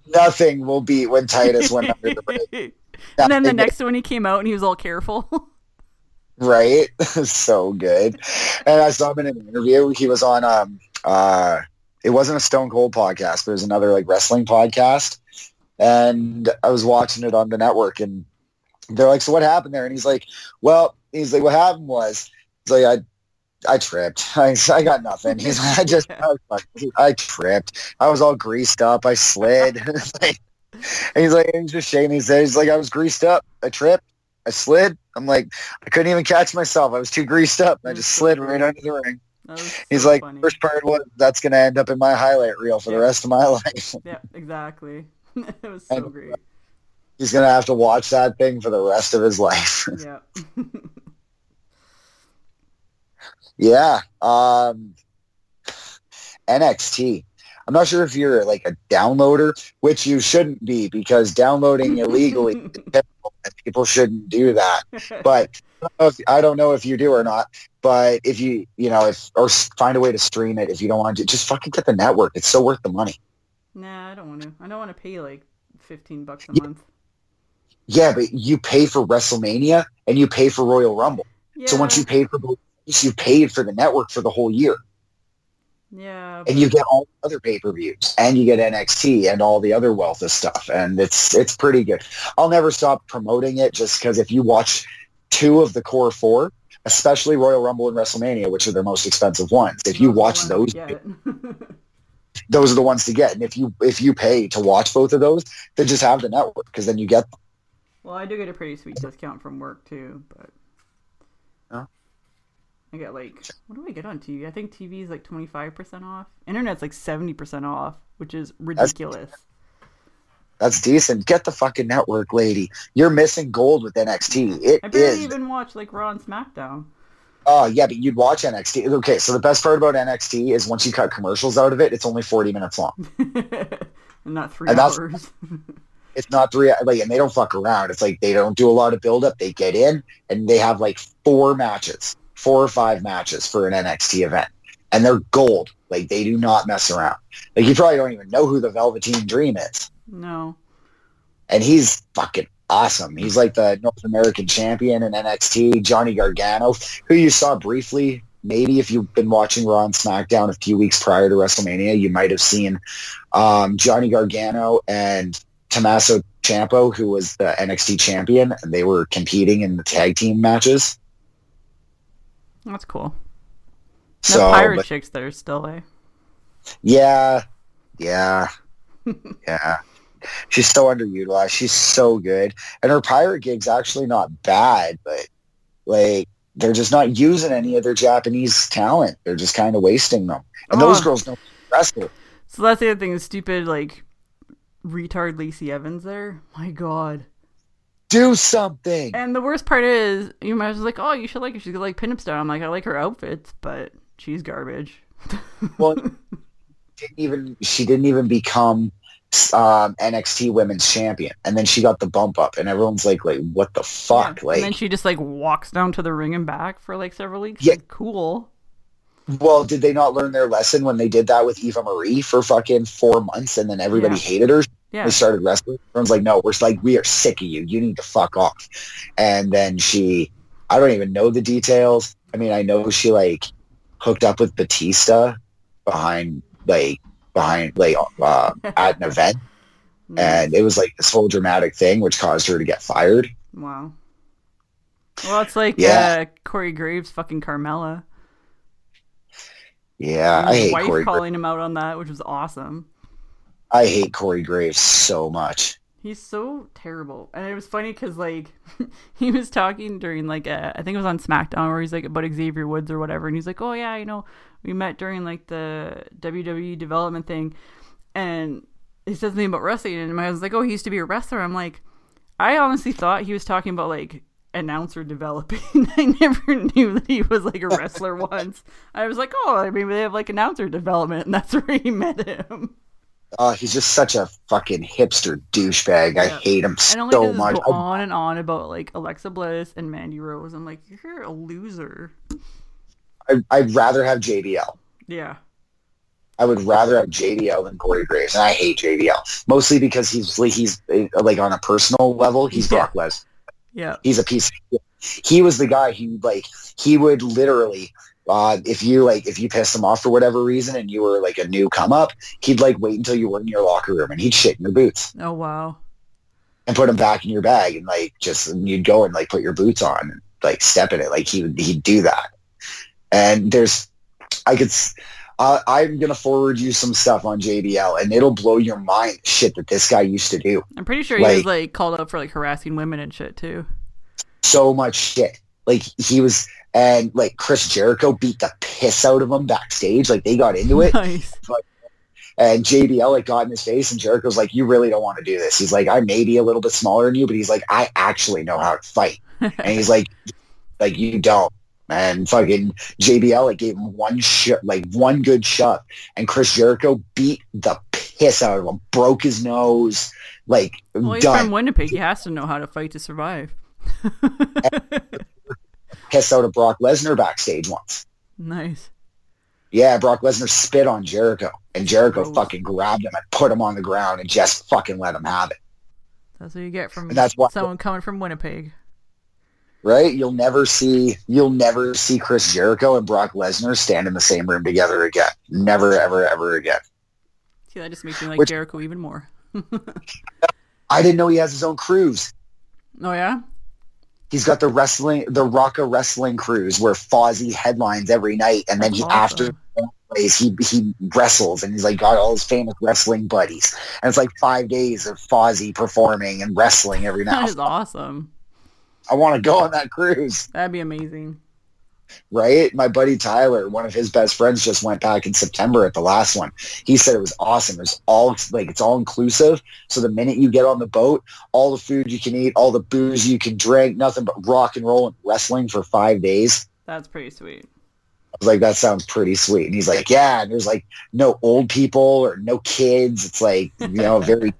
Nothing will beat when Titus went under the ring. and then the next one he came out and he was all careful. right? so good. And I saw him in an interview. He was on um uh it wasn't a Stone Cold podcast, but it was another like wrestling podcast. And I was watching it on the network and they're like, So what happened there? And he's like, Well, he's like, What happened was he's like I I tripped. I, I got nothing. He's like, I just I, I tripped. I was all greased up. I slid. Like- and he's like, he's just shaking his head. He's like, I was greased up. I tripped. I slid. I'm like, I couldn't even catch myself. I was too greased up. I just slid right under the ring. He's so like, funny. first part was that's gonna end up in my highlight reel for the Yeah. rest of my life. Yeah, exactly. it was so And- great. He's gonna have to watch that thing for the rest of his life. Yeah. Yeah. Um, NXT. I'm not sure if you're like a downloader, which you shouldn't be because downloading illegally is terrible and people shouldn't do that. But I don't know if- I don't know if you do or not. But if you, you know, if or find a way to stream it if you don't want to, just fucking get the network. It's so worth the money. nah, I don't want to. I don't want to pay like fifteen bucks a Yeah. month. Yeah, but you pay for WrestleMania and you pay for Royal Rumble. Yeah. So once you pay for both, you paid for the network for the whole year, Yeah. and you get all the other pay per views, and you get NXT and all the other wealth of stuff, and it's it's pretty good. I'll never stop promoting it just because if you watch two of the core four, especially Royal Rumble and WrestleMania, which are their most expensive ones, if you Those are the watch those, those are the ones to get. And if you if you pay to watch both of those, then just have the network because then you get them. well, I do get a pretty sweet discount from work too, but. I get like what do I get on TV? I think TV is like twenty five percent off. Internet's like seventy percent off, which is ridiculous. That's decent. Get the fucking network, lady. You're missing gold with NXT. It I barely is. even watch like Raw and SmackDown. Oh yeah, but you'd watch NXT. Okay, so the best part about NXT is once you cut commercials out of it, it's only 40 minutes long. and not three And that's- hours. It's not three like and they don't fuck around. It's like they don't do a lot of build up. They get in and they have like four matches, four or five matches for an NXT event. And they're gold. Like they do not mess around. Like you probably don't even know who the Velveteen Dream is. no. and he's fucking awesome. He's like the North American champion in NXT, Johnny Gargano, who you saw briefly. Maybe if you've been watching Raw and SmackDown a few weeks prior to WrestleMania, you might have seen um, Johnny Gargano and Tommaso Ciampa, who was the NXT champion, and they were competing in the tag team matches. That's cool. No So, pirate but- chicks that are still there. yeah, yeah, yeah. She's so underutilized. She's so good, and her pirate gig's actually not bad, but like they're just not using any of their Japanese talent. They're just kind of wasting them. And those Oh. girls don't wrestle. So that's the other thing. The stupid like retard Lacey Evans there. My God. Do something. And the worst part is, you might was like, oh, you should like her. She's like pinup style. I'm like, I like her outfits, but she's garbage. Well, didn't even she didn't even become um, NXT Women's Champion, and then she got the bump up, and everyone's like, like, what the fuck? Yeah. Like, and then she just like walks down to the ring and back for like several weeks. Yeah. Like, cool. Well, did they not learn their lesson when they did that with Eva Marie for fucking four months and then everybody Yeah. hated her? Yeah. They started wrestling. Everyone's like, no, we're like, we are sick of you. You need to fuck off. And then she, I don't even know the details. I mean, I know she like hooked up with Batista behind like behind like uh, at an event, and it was like this whole dramatic thing, which caused her to get fired. Wow. Well, it's like Yeah. uh, Corey Graves fucking Carmella. Yeah, I his hate wife Corey. Calling him out on that, which was awesome. I hate Corey Graves so much. He's so terrible, and it was funny because like he was talking during like uh, I think it was on SmackDown where he's like about Xavier Woods or whatever, and he's like, oh yeah, you know, we met during like the WWE development thing, and he says something about wrestling, and my husband's like, oh, he used to be a wrestler. I'm like, I honestly thought he was talking about like announcer developing. I never knew that he was like a wrestler once. I was like, oh, I maybe they have like announcer development, and that's where he met him. Oh, he's just such a fucking hipster douchebag. I hate him And only so much. go on and on about like Alexa Bliss and Mandy Rose. I'm like, you're a loser. I, I'd rather have JBL. Yeah. I would rather have JBL than Corey Graves, and I hate JBL mostly because he's like he's like on a personal level, he's Yeah. Brock Lesnar. Yeah. He's a piece. Of, he was the guy who like he would literally. Uh, if you like, if you pissed him off for whatever reason, and you were like a new come up, he'd like wait until you were in your locker room, and he'd shit in your boots Oh wow. and put them back in your bag, and like just and you'd go and like put your boots on and like step in it, like he would he'd do that. And there's, I could, s- uh, I'm gonna forward you some stuff on JBL, and it'll blow your mind. Shit that this guy used to do. I'm pretty sure he was Like- like called up for like harassing women and shit too. so much shit. Like he was, and like Chris Jericho beat the piss out of him backstage. Like they got into it, Nice. and JBL like got in his face, and Jericho's like, "You really don't want to do this." He's like, "I may be a little bit smaller than you, but he's like, I actually know how to fight." and he's like, "Like you don't." And fucking JBL like gave him one shot, like one good shot, and Chris Jericho beat the piss out of him, broke his nose, like well, he's done. from Winnipeg. He has to know how to fight to survive. Pissed out of Brock Lesnar backstage once. nice. Yeah, Brock Lesnar spit on Jericho, and Jericho Gross. fucking grabbed him and put him on the ground and just fucking let him have it. That's what you get from And that's why- someone coming from Winnipeg. Right? You'll never see you'll never see Chris Jericho and Brock Lesnar stand in the same room together again. Never, ever, ever again. See, that just makes me like Which- Jericho even more. I didn't know he has his own cruise. Oh yeah. He's got the wrestling, the Rock 'n' Wrestling Cruise, where Fozzy headlines every night, and then That's he after awesome. plays, he he wrestles, and he's like got all his famous wrestling buddies, and it's like five days of Fozzy performing and wrestling every night. That is awesome. I want to go on that cruise. That'd be amazing. Right? My buddy Tyler, one of his best friends, just went back in September at the last one. He said it was awesome. It's all like it's all inclusive. So the minute you get on the boat, all the food you can eat, all the booze you can drink, nothing but rock and roll and wrestling for five days. That's pretty sweet. I was like, that sounds pretty sweet. And he's like, yeah. And there's like no old people or no kids. It's like you know very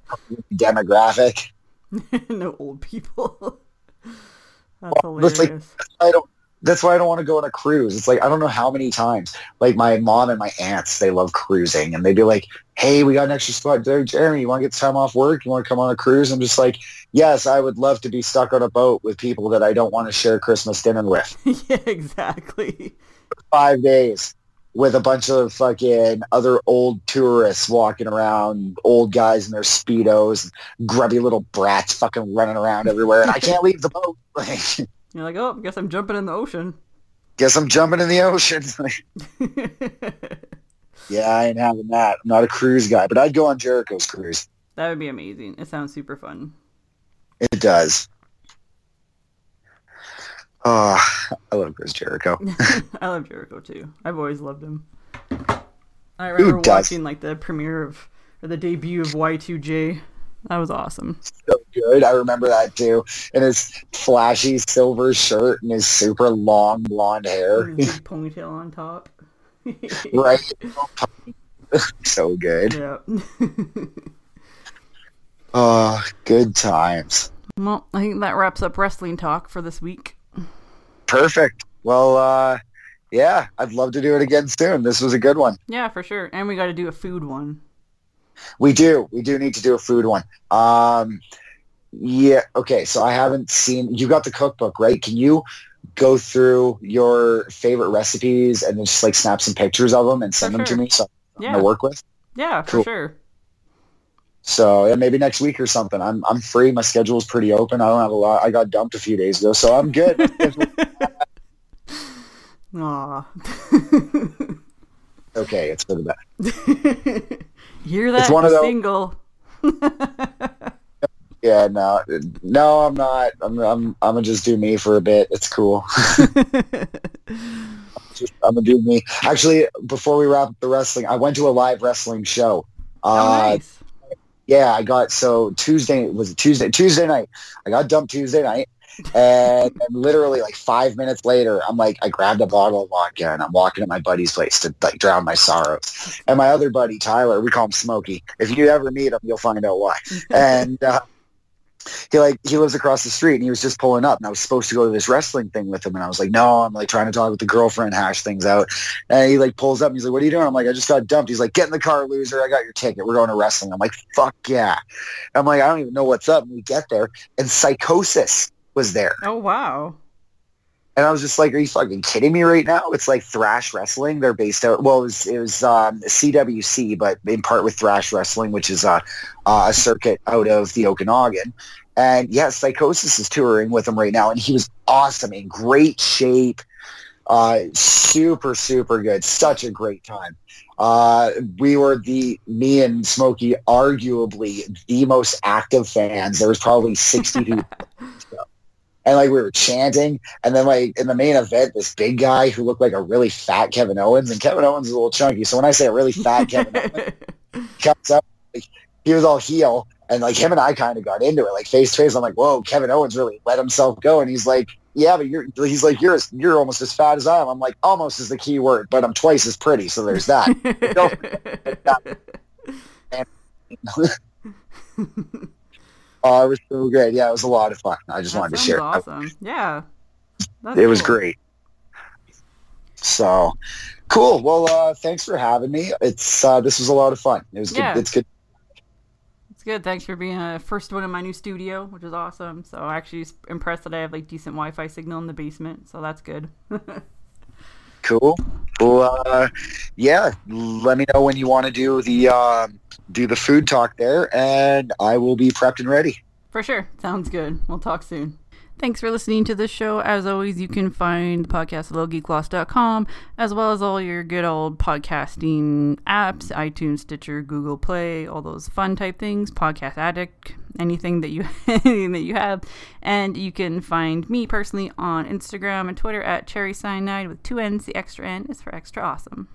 demographic. no old people. That's Well, looks like- hilarious. I don't. That's why I don't want to go on a cruise. It's like I don't know how many times. Like my mom and my aunts, they love cruising, and they'd be like, "Hey, we got an extra spot there, Jeremy. You want to get time off work? You want to come on a cruise?" I'm just like, "Yes, I would love to be stuck on a boat with people that I don't want to share Christmas dinner with. yeah, exactly. Five days with a bunch of fucking other old tourists walking around, old guys in their speedos, grubby little brats fucking running around everywhere, and I can't leave the boat. You're like, oh, guess I'm jumping in the ocean. guess I'm jumping in the ocean." Yeah, I ain't having that. I'm not a cruise guy, but I'd go on Jericho's cruise. that would be amazing. It sounds super fun. It does. Oh, I love Chris Jericho. I love Jericho too. I've always loved him. I remember watching like the premiere of or the debut of Y2J. That was awesome. So good. I remember that too. And his flashy silver shirt and his super long blonde hair. With his big ponytail on top. right? so good. Yeah. Oh, good times. well, I think that wraps up wrestling talk for this week. Perfect. Well, uh, yeah, I'd love to do it again soon. This was a good one. Yeah, for sure. And we got to do a food one. We do. We do need to do a food one. Um, yeah. Okay. So I haven't seen. You got the cookbook, right? Can you go through your favorite recipes and then just like snap some pictures of them and send For them sure. to me so I Yeah. can work with? Yeah, for Cool. sure. So yeah, maybe next week or something. I'm I'm free. My schedule is pretty open. I don't have a lot. I got dumped a few days ago, so I'm good. Aw. okay, it's for the best. Hear that? It's one of those- Single. Yeah, no, no, I'm not. I'm I'm I'm gonna just do me for a bit. It's cool. Just- I'm gonna do me. Actually, before we wrap up the wrestling, I went to a live wrestling show. oh, Uh, nice. Yeah, I got so Tuesday was it Tuesday Tuesday night. I got dumped Tuesday night, and, literally like five minutes later, I'm like, I grabbed a bottle of vodka and I'm walking to my buddy's place to like drown my sorrows. And my other buddy Tyler, we call him Smokey. If you ever meet him, you'll find out why. And uh, he like he lives across the street, and he was just pulling up, and I was supposed to go to this wrestling thing with him, and I was like, no, I'm like trying to talk with the girlfriend, hash things out. And he like pulls up and he's like, What are you doing? I'm like, I just got dumped. He's like, Get in the car, loser. I got your ticket. We're going to wrestling. I'm like, Fuck yeah. I'm like, I don't even know what's up. And we get there and psychosis was there. Oh, wow. And I was just like, Are you fucking kidding me right now? It's like thrash wrestling. They're based out well, it was it was um, CWC, but in part with thrash wrestling, which is uh, uh, a circuit out of the Okanagan. And yeah, Psychosis is touring with him right now, and he was awesome, in great shape, uh, super, super good, such a great time. Uh, we were the me and Smokey, arguably the most active fans. There was probably sixty people, and like we were chanting, and then like in the main event, this big guy who looked like a really fat Kevin Owens, and Kevin Owens is a little chunky. So when I say a really fat Kevin Owens comes up, like, he was all heel, and like him and I kind of got into it, like face to face. I'm like, whoa, Kevin Owens really let himself go, and he's like, yeah, but you're, he's like, you're, as, you're almost as fat as I am. I'm like, almost is the key word, but I'm twice as pretty, so there's that. oh, it was so good. Yeah, it was a lot of fun. I just That wanted to share. awesome. Yeah. That's It was great. So cool. Well, uh, thanks for having me. It's uh, this was a lot of fun. It was good. Yeah. It's good. It's good. Thanks for being a first one in my new studio, which is awesome. So I actually impressed that I have like decent Wi-Fi signal in the basement. So that's good. Cool. Well, uh, yeah. Let me know when you want to do the um, do the food talk there, and I will be prepped and ready. For sure. Sounds good. We'll talk soon. Thanks for listening to this show. As always, you can find the podcast at littlegeeklost.com, as well as all your good old podcasting apps, iTunes, Stitcher, Google Play, all those fun type things, Podcast Addict, anything that you anything that you have. And you can find me personally on Instagram and Twitter at cherry cyanide with two N's. The extra N is for extra awesome.